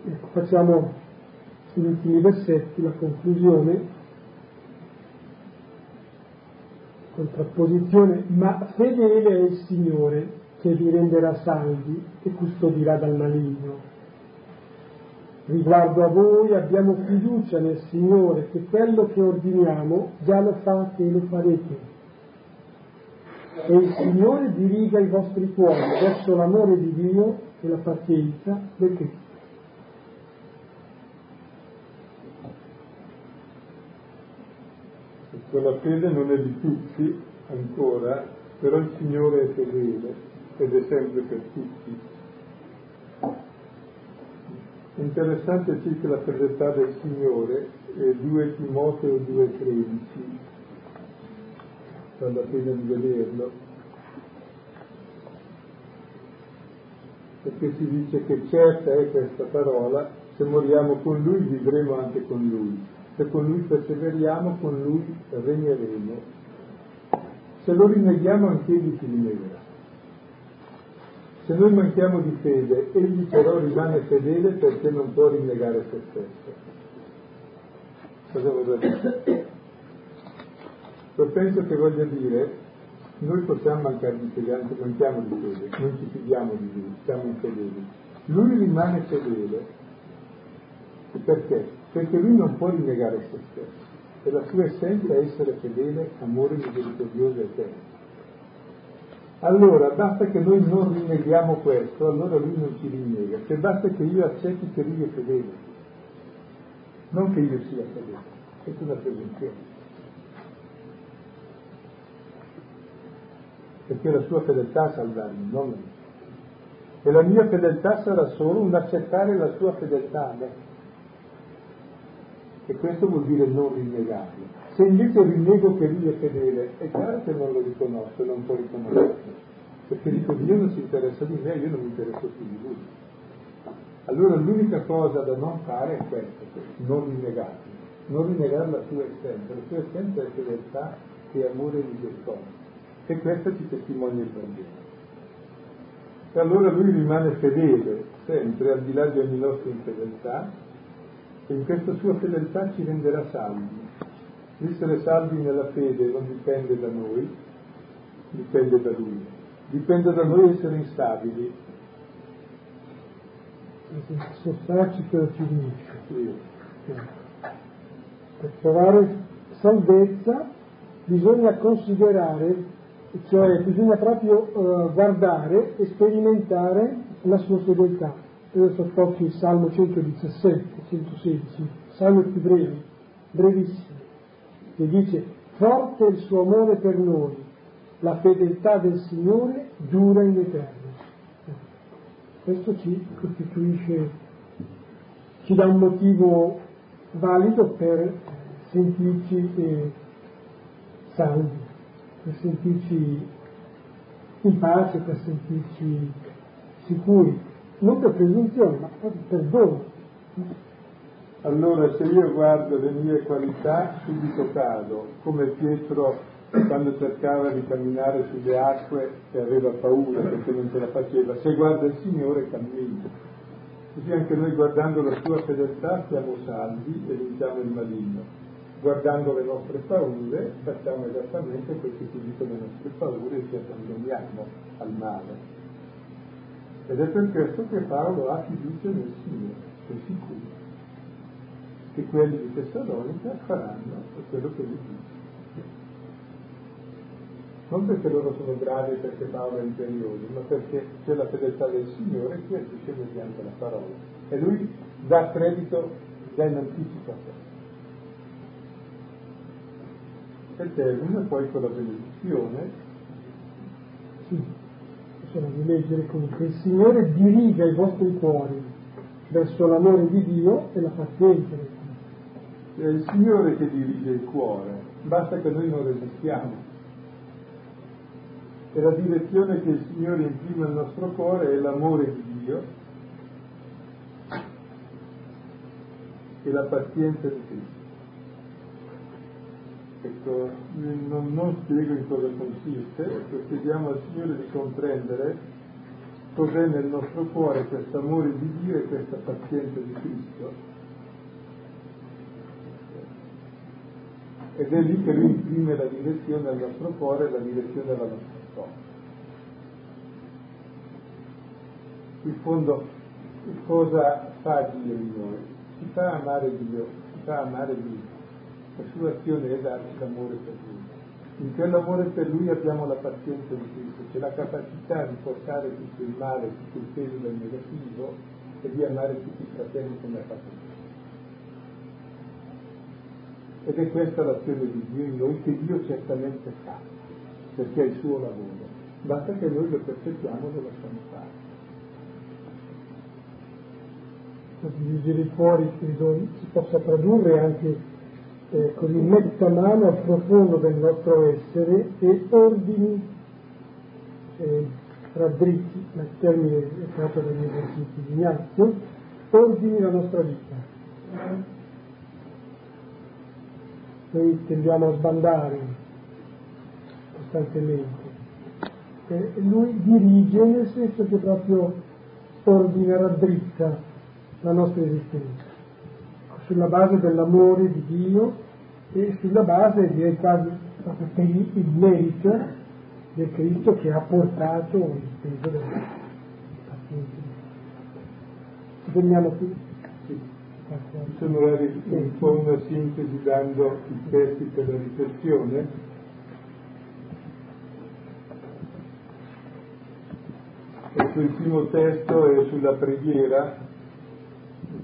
Ecco, facciamo gli ultimi versetti, la conclusione, contrapposizione, ma fedele è il Signore che vi renderà salvi e custodirà dal maligno. Riguardo a voi abbiamo fiducia nel Signore che quello che ordiniamo già lo fate e lo farete. E il Signore diriga i vostri cuori verso l'amore di Dio e la pazienza del Cristo. la fede non è di tutti ancora, però il Signore è fedele ed è sempre per tutti. Interessante circa la fedeltà del Signore è 2 Timoteo 2,13, vale la pena di vederlo, perché si dice che certa è questa parola, se moriamo con Lui vivremo anche con Lui se con lui perseveriamo, con lui regneremo. Se lo rinneghiamo, anche egli ci rinnegherà. Se noi manchiamo di fede, egli però rimane fedele perché non può rinnegare se stesso. Cosa vorrei dire? Io penso che voglia dire, noi possiamo mancare di fede, anche manchiamo di fede, non ci fidiamo di lui, siamo infedeli. Lui rimane fedele. Perché? perché lui non può rinnegare se stesso e la sua essenza è essere fedele, amore misericordioso e eterno. Allora basta che noi non rinneghiamo questo, allora lui non ci rinnega, cioè basta che io accetti che lui è fedele, non che io sia fedele, questa è una presunzione. Perché la sua fedeltà salvarmi, non la mia. E la mia fedeltà sarà solo un accettare la sua fedeltà a me e questo vuol dire non rinnegarlo. Se invece rinnego che lui è fedele, è chiaro che non lo riconosco, non può riconoscerlo, perché dico Dio non si interessa di me, io non mi interesso più di lui. Allora l'unica cosa da non fare è questo, non rinnegarlo, non rinnegare la sua essenza, la sua essenza è fedeltà e amore e misericordia. E questo ci testimonia il Vangelo. E allora lui rimane fedele sempre, al di là di ogni nostra infedeltà, e in questa sua fedeltà ci renderà salvi. Essere salvi nella fede non dipende da noi, dipende da Lui. Dipende da noi essere instabili. Sostarci per finisce. Sì. Per trovare salvezza bisogna considerare, cioè bisogna proprio uh, guardare e sperimentare la sua fedeltà io sottocchio il Salmo 117, 116, Salmo più breve, brevissimo, che dice forte è il suo amore per noi, la fedeltà del Signore dura in eterno. Questo ci costituisce, ci dà un motivo valido per sentirci eh, salvi, per sentirci in pace, per sentirci sicuri non per presunzione, ma per perdono. Allora se io guardo le mie qualità, subito cado, come Pietro quando cercava di camminare sulle acque e aveva paura perché non ce la faceva. Se guarda il Signore cammina. Così anche noi guardando la sua fedeltà siamo salvi e vinciamo il maligno. Guardando le nostre paure facciamo esattamente quel che ci dicono le nostre paure e ci abbandoniamo al male. Ed è per questo che Paolo ha fiducia nel Signore. è sicuro che quelli di Tessalonica faranno quello che lui dice. Non perché loro sono bravi perché Paolo è imperioso, ma perché c'è la fedeltà del Signore che agisce mediante la parola. E lui dà credito già in anticipo a te. E termina poi con la benedizione. Sì, possiamo rileggere comunque. Il Signore diriga i vostri cuori verso l'amore di Dio e la pazienza del È il Signore che dirige il cuore, basta che noi non resistiamo. E la direzione che il Signore imprime al nostro cuore è l'amore di Dio e la pazienza di Cristo. Ecco, non, non spiego in cosa consiste, ecco, chiediamo al Signore di comprendere cos'è nel nostro cuore questo amore di Dio e questa pazienza di Cristo. Ed è lì che lui imprime la direzione al nostro cuore e la direzione alla nostra storia. In fondo, cosa fa Dio in noi? Ci fa amare Dio, ci fa amare Dio la sua azione è darci l'amore per Lui. In quell'amore per Lui abbiamo la pazienza di Cristo, c'è la capacità di portare tutto il male, tutto il peso del negativo e di amare tutti i fratelli come ha fatto Dio. Ed è questa l'azione di Dio in noi che Dio certamente fa, perché è il suo lavoro. Basta che noi lo percepiamo e lo lasciamo fare. Dividere i cuori credo si possa tradurre anche eh, così metta mano al profondo del nostro essere e ordini, eh, raddrizzi, ma il termine è tratto dagli esercizi di Ignazio, ordini la nostra vita. Noi tendiamo a sbandare costantemente. E lui dirige nel senso che proprio ordina, raddrizza la nostra esistenza sulla base dell'amore di Dio e sulla base, direi quasi proprio per il merito del Cristo che ha portato il peso del paziente. Fermiamo qui. Sono un po' una sintesi dando i testi per la riflessione. Ecco, il primo testo è sulla preghiera,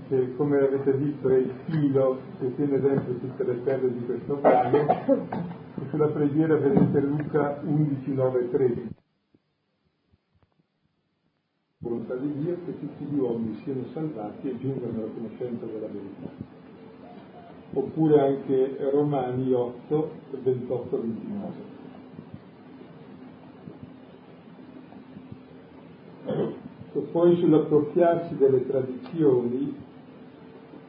che come avete visto è il filo che tiene dentro tutte le perle di questo brano, e sulla preghiera vedete Luca 11, 9 13. Volontà di Dio che tutti gli uomini siano salvati e giungano alla conoscenza della verità. Oppure anche Romani 8, 28, 29. E poi sull'appropriarsi delle tradizioni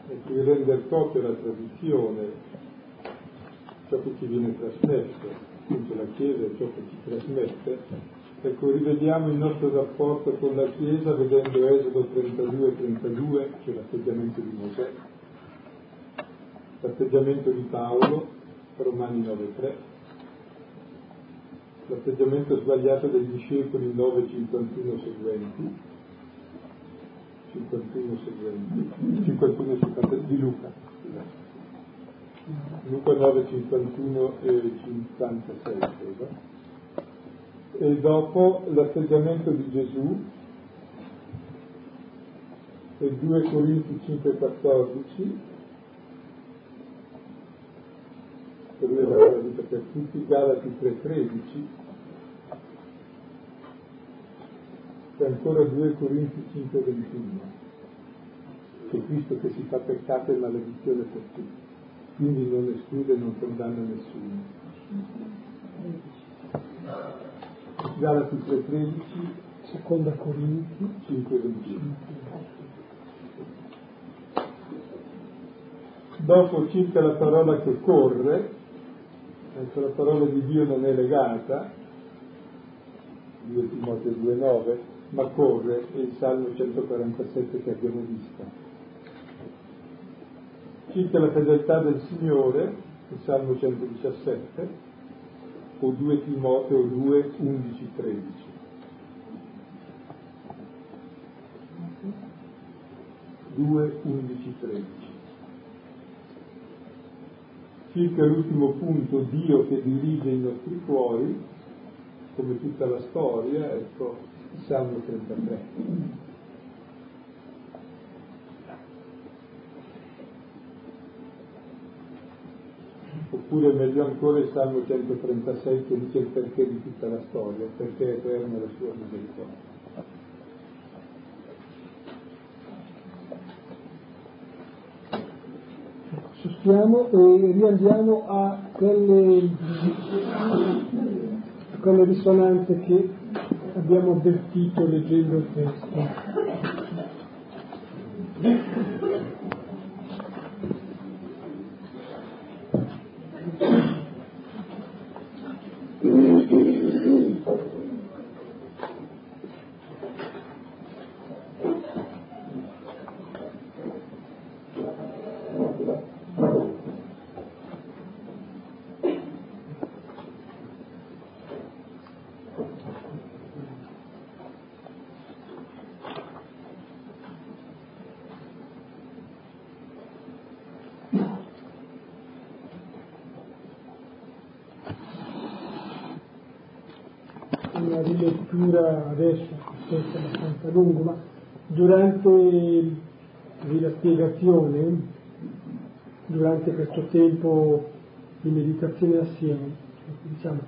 e qui render conto della tradizione, ciò che ci viene trasmesso, appunto la Chiesa è ciò che ci trasmette, ecco rivediamo il nostro rapporto con la Chiesa vedendo Esodo 32 e 32, cioè l'atteggiamento di Mosè, l'atteggiamento di Paolo, Romani 9.3, l'atteggiamento sbagliato dei discepoli 9.51 seguenti, 51 seguenti, 51 50 di Luca. Luca 9, 51 e 56 credo. E dopo l'atteggiamento di Gesù e 2 Corinti 5, 14 per lui era la vita per tutti, Galati 3, 13 e ancora 2 Corinti 5, 21, che Cristo che si fa peccato e maledizione per tutti, quindi non esclude e non condanna nessuno. Galati 3, 13, seconda Corinti 5, 21. Dopo circa la parola che corre, ecco la parola di Dio non è legata, 2 Timoteo 2,9, ma corre è il Salmo 147 che abbiamo visto. Circa la fedeltà del Signore, il Salmo 117, o 2 Timoteo 2, 11, 13. 2, 11, 13. Circa l'ultimo punto, Dio che dirige i nostri cuori, come tutta la storia, ecco, Salmo 33. Oppure meglio ancora il Salmo 136 che dice il perché di tutta la storia, perché è eterna la sua misericordia. Sostiamo e riandiamo a quelle, a quelle risonanze che abbiamo avvertito leggendo il testo. lettura adesso, questo è abbastanza lungo, ma durante la spiegazione, durante questo tempo di meditazione assieme, diciamo,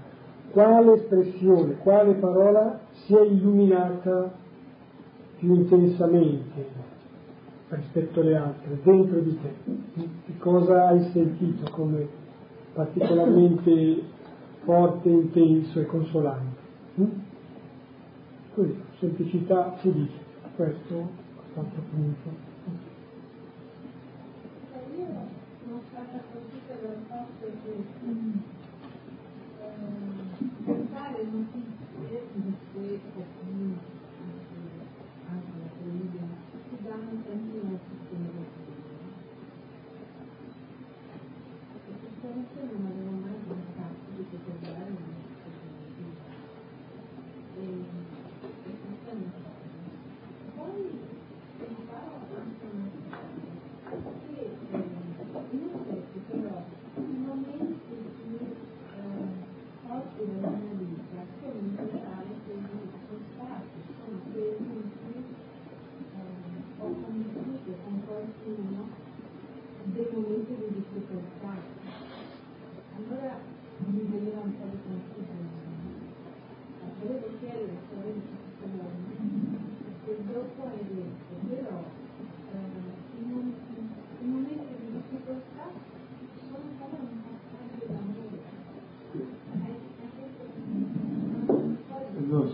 quale espressione, quale parola si è illuminata più intensamente rispetto alle altre, dentro di te? Che cosa hai sentito come particolarmente forte, intenso e consolante? Così, semplicità si dice, questo quattro punto. Io sono stata colpita dal fatto che eh, dare notizie di questo comunque anche la famiglia si danno sempre notizie negative. E questa non avevo mai pensato di poter dare una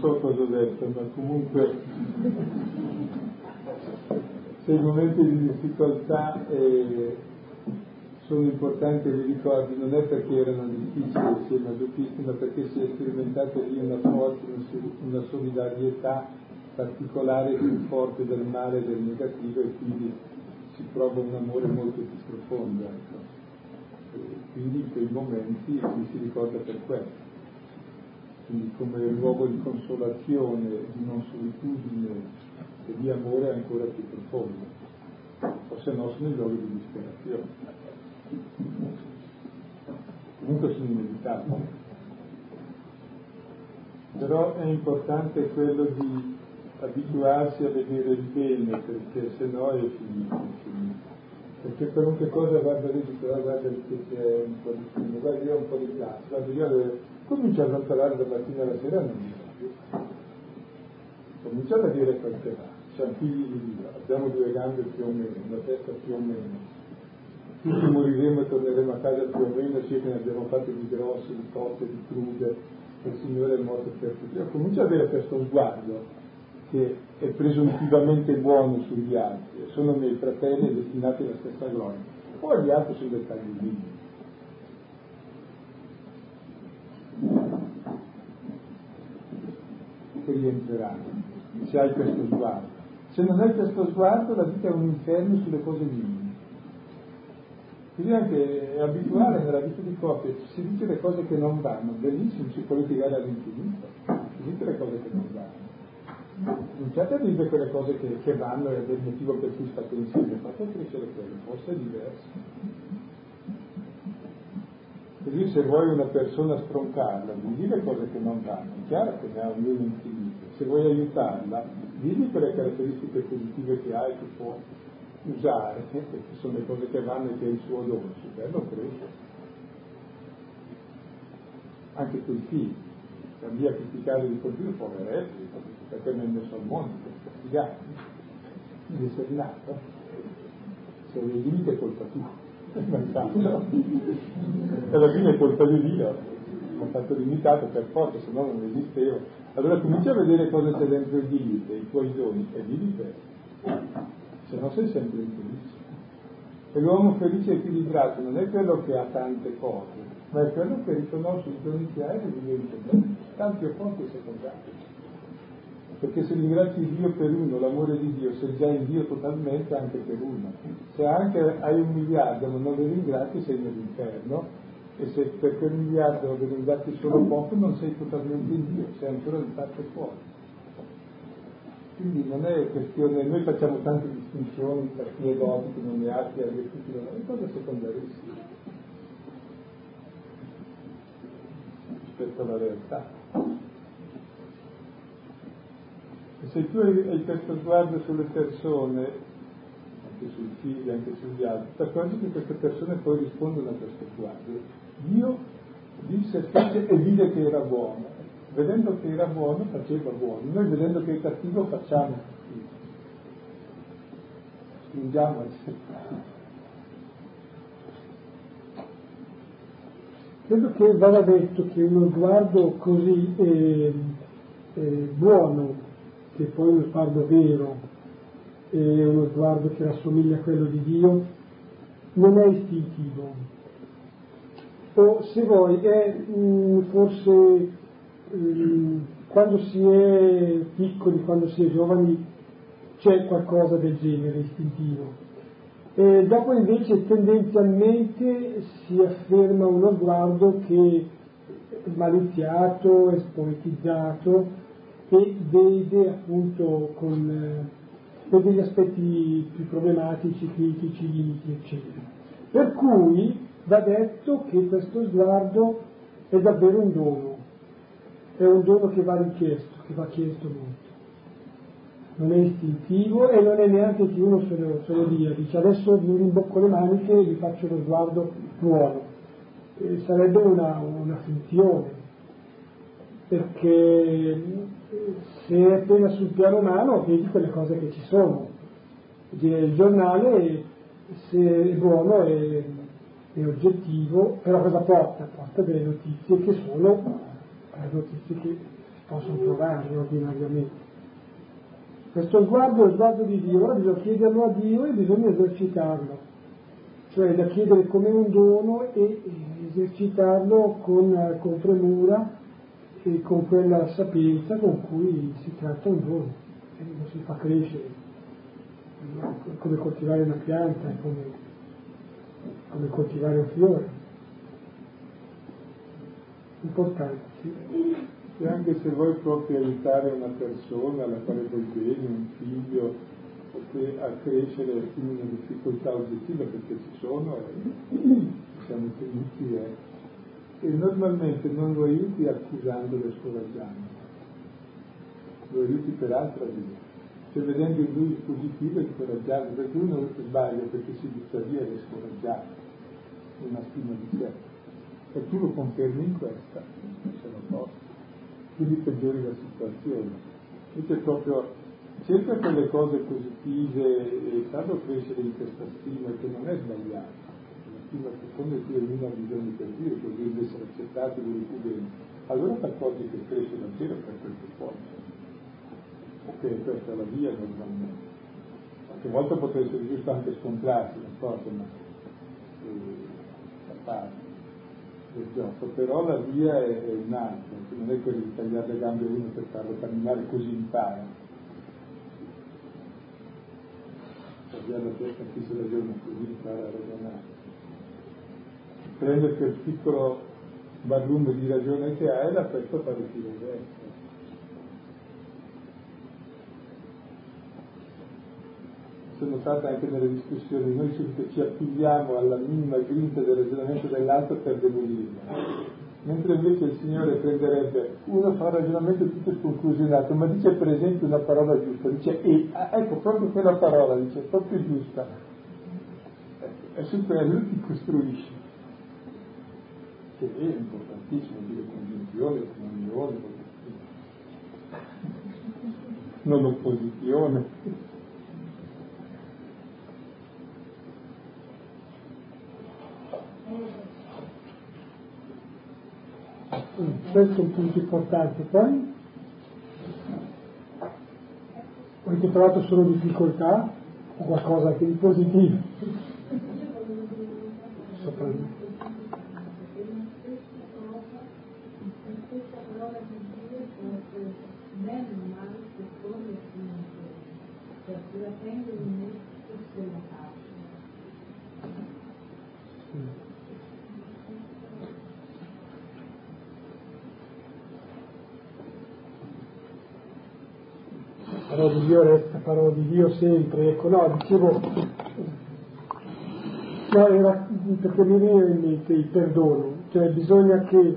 so cosa ho detto, ma comunque se i momenti di difficoltà eh, sono importanti li ricordi, non è perché erano difficili sia masochisti, ma perché si è sperimentato lì una forza, una solidarietà particolare più forte del male e del negativo e quindi si prova un amore molto più profondo. Ecco. quindi in quei momenti si ricorda per questo quindi come luogo di consolazione, di non solitudine e di amore ancora più profondo, o se no sono i luoghi di disperazione. Comunque sono inevitabili. Però è importante quello di abituarsi a vedere il bene, perché se no è finito, è finito. Perché qualunque cosa guarda lì, dice, guarda che c'è un po' di fine, guarda io ho un po' di classe, guarda io comincia a rotolare da mattina alla sera non mi più. Cominciate a dire quel che va, di Dio, abbiamo due gambe più o meno, una testa più o meno. Tutti moriremo e torneremo a casa più o meno, sia che ne abbiamo fatte di grosse, di cotte, di crude, il Signore è morto per tutti. Io comincio ad avere questo sguardo che è presuntivamente buono sugli altri, sono miei fratelli destinati alla stessa gloria. Poi gli altri sono dettagli divini. Che rientreranno, se hai questo sguardo. Se non hai questo sguardo la vita è un inferno sulle cose minime. Bisogna anche abituare nella vita di coppia, si dice le cose che non vanno, benissimo, si può litigare all'infinito, si dice le cose che non vanno. Cominciate a dire quelle cose che, che vanno e del motivo per cui state insieme, fate crescere quello, forse è diverso. Così se vuoi una persona stroncarla, digli le cose che non vanno, è chiaro che ne ha ognuno infinito. Se vuoi aiutarla, digli quelle caratteristiche positive che ha e che può usare, perché sono le cose che vanno e che è il suo dono, su quello cresce. Anche quei figli, per via criticare di continuo, poveretti, perché non ne messo al mondo, per castigare, di essere nato, se lo limiti è colpa tua alla fine è colpa di Dio, è stato limitato per forza, se no non esisteva. Allora comincia a vedere cosa c'è dentro di te, i tuoi doni, e vivi te. Se no sei sempre infelice. E l'uomo felice e equilibrato non è quello che ha tante cose, ma è quello che riconosce i doni che ha e li in tanti opposti secondari perché se ringrazi Dio per uno, l'amore di Dio, sei già in Dio totalmente anche per uno. Se anche hai un miliardo ma non li ringrazi sei nell'inferno e se per quel miliardo li ringrazi solo poco non sei totalmente in Dio, sei ancora di parte fuori. Quindi non è questione, noi facciamo tante distinzioni tra chi è godo, chi non ne ha, chi ha tutti è cosa secondarissima rispetto alla realtà. E se tu hai questo sguardo sulle persone, anche sui figli, anche sugli altri, ti accorgi che queste persone poi rispondono a questo sguardo. Dio disse, fece e vide che era buono. Vedendo che era buono, faceva buono. Noi vedendo che è cattivo, facciamo cattivo. Stringiamo al Credo che vada detto che uno sguardo così eh, eh, buono che poi uno sguardo vero è uno sguardo che rassomiglia a quello di Dio, non è istintivo. O se vuoi, è mh, mm, forse mh, mm, quando si è piccoli, quando si è giovani, c'è qualcosa del genere istintivo. E dopo invece tendenzialmente si afferma uno sguardo che è maliziato, è spoetizzato, che vede appunto con, eh, con degli aspetti più problematici, critici, limiti, eccetera. Per cui va detto che questo sguardo è davvero un dono, è un dono che va richiesto, che va chiesto molto. Non è istintivo e non è neanche che uno se lo, se lo dia, dice adesso mi rimbocco le maniche e vi faccio lo sguardo buono. Eh, sarebbe una, una finzione, perché se appena sul piano umano vedi quelle cose che ci sono. Il giornale, se è buono, è, è oggettivo, però cosa porta? Porta delle notizie che sono le notizie che si possono trovare ordinariamente. Questo sguardo è il sguardo di Dio, ora bisogna chiederlo a Dio e bisogna esercitarlo, cioè da chiedere come un dono e esercitarlo con, con premura e con quella sapienza con cui si tratta un dono e lo si fa crescere, come coltivare una pianta, come, come coltivare un fiore. Importante. Sì. E anche se vuoi proprio aiutare una persona alla quale vuoi bene, un figlio, a crescere in una difficoltà oggettiva perché ci sono e siamo tenuti eh, e normalmente non lo aiuti accusandolo e scoraggiando, lo aiuti per altra via, cioè vedendo in lui il positivo e scoraggiando, perché uno sbaglia perché si butta via ed è scoraggiato, una stima di sé, e tu lo confermi in questa, se lo posso, quindi peggiori la situazione. Invece proprio cerca quelle cose positive e farlo crescere in questa stima che non è sbagliato fino a secondo cui ognuno ha bisogno per Dio, così di essere accettati lui più bene, allora ti accorgi che cresce davvero per quel che può. Ok, questa è la via normalmente. Qualche volta potrebbe essere giusto anche scontrarsi, d'accordo, ma eh, parte del gioco, però la via è, è un'altra, non è quella di tagliare le gambe uno per farlo camminare così impara. Tagliare la testa chi si ragiona così impara a ragionare prende quel piccolo barlume di ragione che ha e da questo fa uscire il resto. Notate anche nelle discussioni, noi ci appigliamo alla minima grinta del ragionamento dell'altro per demolirlo. Mentre invece il Signore prenderebbe, uno fa un ragionamento tutto sconclusionato, ma dice per esempio una parola giusta, dice e, ah, ecco proprio quella parola, dice proprio giusta. Ecco, è su quello che costruisce. Che è importantissimo dire congiunzione, comunione, non opposizione. Questo è un punto importante. Poi avete trovato solo difficoltà o qualcosa anche di positivo? Soprattutto. parola di Dio resta parola di Dio sempre, ecco, no, dicevo, no, era perché mi viene in mente il perdono, cioè bisogna che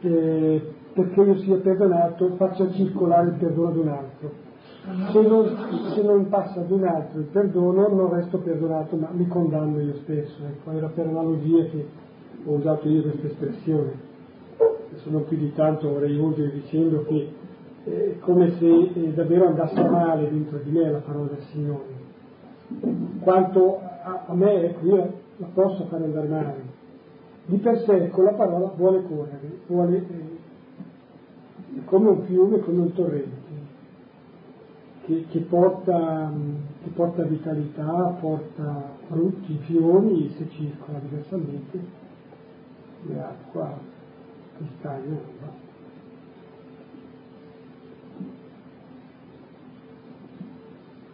eh, perché io sia perdonato faccia circolare il perdono ad un altro. Se non, se non, passa ad un altro il perdono non resto perdonato ma mi condanno io stesso, ecco, era per analogie che ho usato io questa espressione. Adesso non più di tanto vorrei volgere dicendo che come se eh, davvero andasse male dentro di me la parola del Signore. Quanto a, a me, ecco, io la posso fare andare male. Di per sé con la parola vuole correre, vuole eh, come un fiume, come un torrente, che, che, porta, che porta vitalità, porta frutti, fiori, se circola diversamente, l'acqua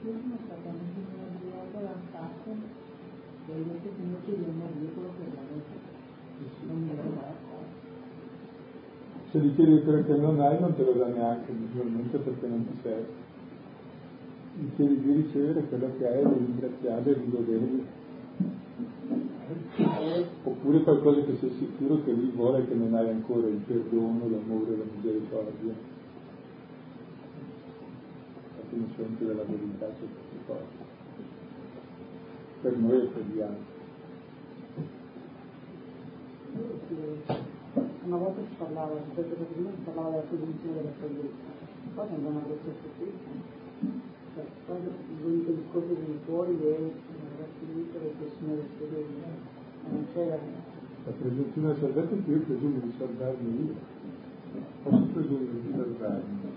di un la. Non lo Se gli chiedi quello che non hai non te lo dà neanche naturalmente perché non ti serve. Gli chiedi di ricevere quello che hai, di ringraziare e di godere. Oppure qualcosa che sei sicuro che lui vuole che non hai ancora, il perdono, l'amore, la misericordia conoscenza della verità su queste cose. Per noi e per gli altri. Una volta si parlava, questo prima si parlava della presunzione della salvezza, poi andiamo allo stesso tempo. Cioè, quando l'unico discorso dei fuori è la sinistra del Signore fedele, non c'era. La presunzione della salvezza è che io presumo di salvarmi io. Posso presumere di salvarmi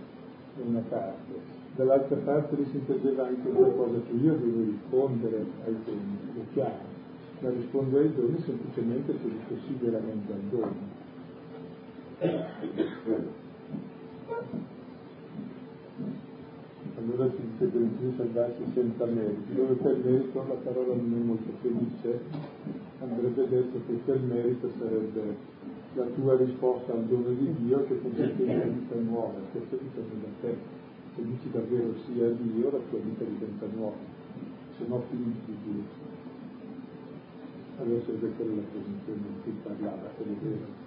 in una parte, dall'altra parte lì si intendeva anche una cosa che io devo rispondere ai doni, è chiaro, ma rispondo ai doni semplicemente se li al dono. Allora si dice che non salvarsi senza merito, dove per merito la parola non è molto felice, andrebbe detto che quel merito sarebbe la tua risposta al dono di Dio che consente una vita nuova, questo dipende da te se dici davvero sì a Dio, la tua vita diventa nuova, se no finisci di Dio. Allora sarebbe quella la presunzione di cui parlava, quello vero.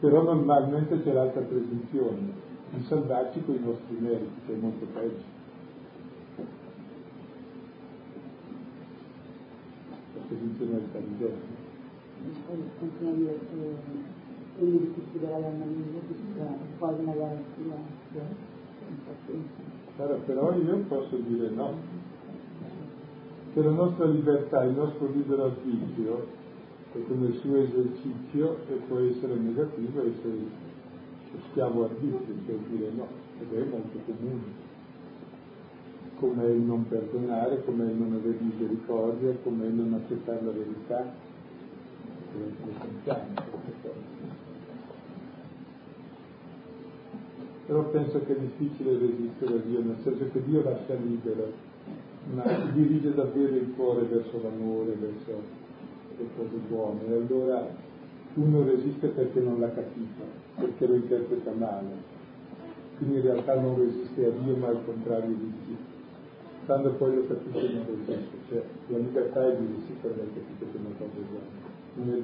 Però normalmente c'è l'altra presunzione, di salvarci con i nostri meriti, che è molto peggio. La presunzione del fariseo. Continua a dire che egli di cui la mia quasi una garanzia. Allora, però io posso dire no. Che la nostra libertà, il nostro libero arbitrio, è come il suo esercizio e può essere negativo e essere schiavo arbitrio, cioè dire no, ed è molto comune. Come il non perdonare, come il non avere misericordia, come il non accettare la verità. Le sentiamo queste. Però penso che è difficile resistere a Dio, nel senso che Dio lascia libero, ma dirige davvero il cuore verso l'amore, verso le cose buone. E allora uno resiste perché non l'ha capito, perché lo interpreta male. Quindi in realtà non resiste a Dio, ma al contrario di Dio. stando poi lo capisce modo stesso, cioè la libertà è di si permette tutte quelle cose uguali, non è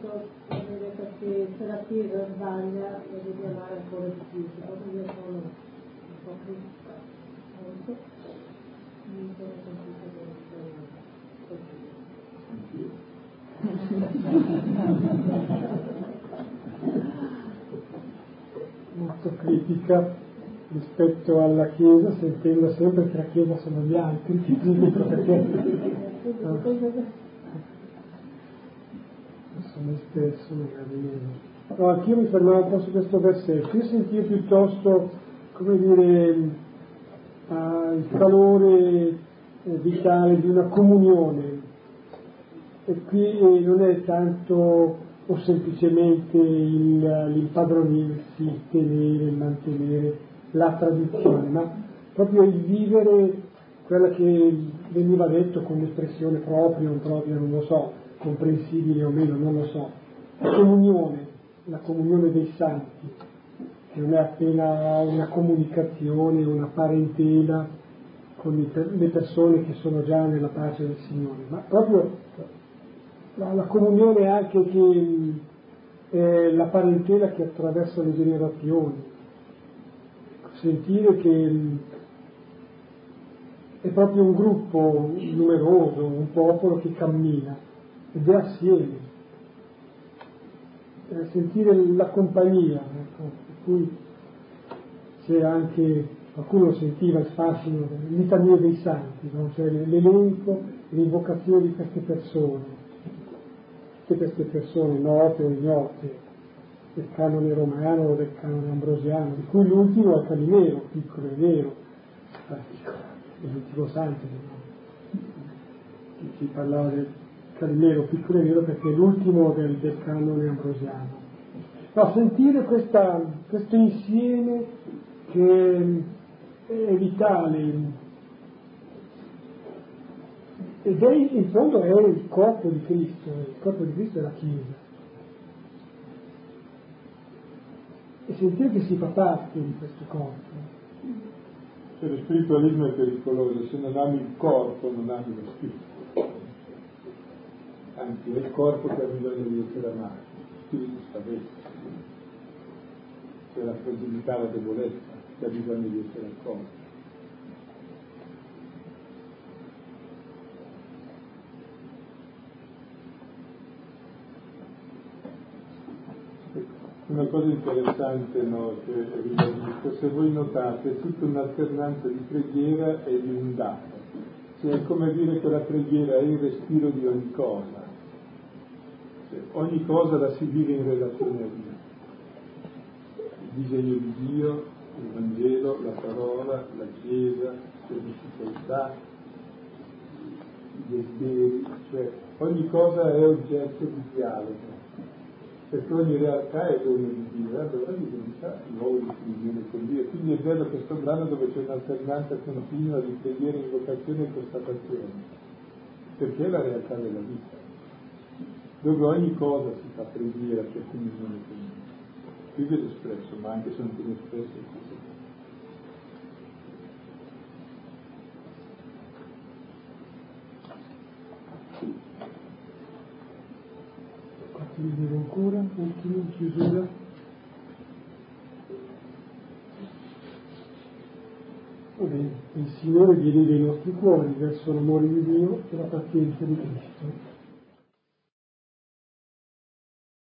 perché se la Chiesa sbaglia lo devi amare ancora di più, secondo me sono un po' critica, molto, mi sono sentita molto critica rispetto alla Chiesa, sentendo sempre che la Chiesa sono gli altri, perché me stesso magari meno. No, anch'io mi fermavo un po' su questo versetto, io sentivo piuttosto, come dire, uh, il calore eh, vitale di una comunione. E qui eh, non è tanto o semplicemente il, l'impadronirsi, tenere, mantenere la tradizione, ma proprio il vivere quella che veniva detto con l'espressione propria o impropria, non lo so, comprensibile o meno, non lo so. La comunione, la comunione dei santi, che non è appena una comunicazione, una parentela con le persone che sono già nella pace del Signore, ma proprio la, la comunione anche che è la parentela che attraversa le generazioni, sentire che è proprio un gruppo numeroso, un popolo che cammina ed è assieme. Eh, sentire la compagnia, ecco, per cui c'è anche, qualcuno sentiva il fascino litanie dei santi, no? cioè l'elenco, l'invocazione di queste persone, tutte queste persone note o ignote, del canone romano o del canone ambrosiano, di cui l'ultimo è Calimero, piccolo e vero, è l'ultimo santo, no? chi parlava del Calimero, piccolo e vero perché è l'ultimo del, del canone ambrosiano. No, sentire questa, questo insieme che è vitale ed è in fondo è il corpo di Cristo, il corpo di Cristo è la Chiesa. E sentire che si fa parte di questo corpo. Cioè, lo spiritualismo è pericoloso, se non ami il corpo non ami lo spirito è il corpo che ha bisogno di essere amato, lo spirito dentro, c'è la fragilità, la debolezza che ha bisogno di essere accolta. Una cosa interessante no, che ribadisco, se voi notate, è tutta un'alternanza di preghiera e di un dato. Cioè è come dire che la preghiera è il respiro di ogni cosa ogni cosa la si vive in relazione a Dio. Il disegno di Dio, il Vangelo, la parola, la Chiesa, le difficoltà, i desideri, cioè ogni cosa è oggetto di dialogo, perché ogni realtà è dono di Dio, e allora diventa luogo di comunione con Dio. Quindi è bello questo brano dove c'è un'alternanza continua di preghiera, invocazione e constatazione, perché è la realtà della vita dove ogni cosa si fa preghiera, c'è comunione con Dio. Qui vedo espresso, ma anche se non viene espresso è così. Devo ancora? Ultimo in chiusura. il Signore dirige i nostri cuori verso l'amore di Dio e la pazienza di Cristo.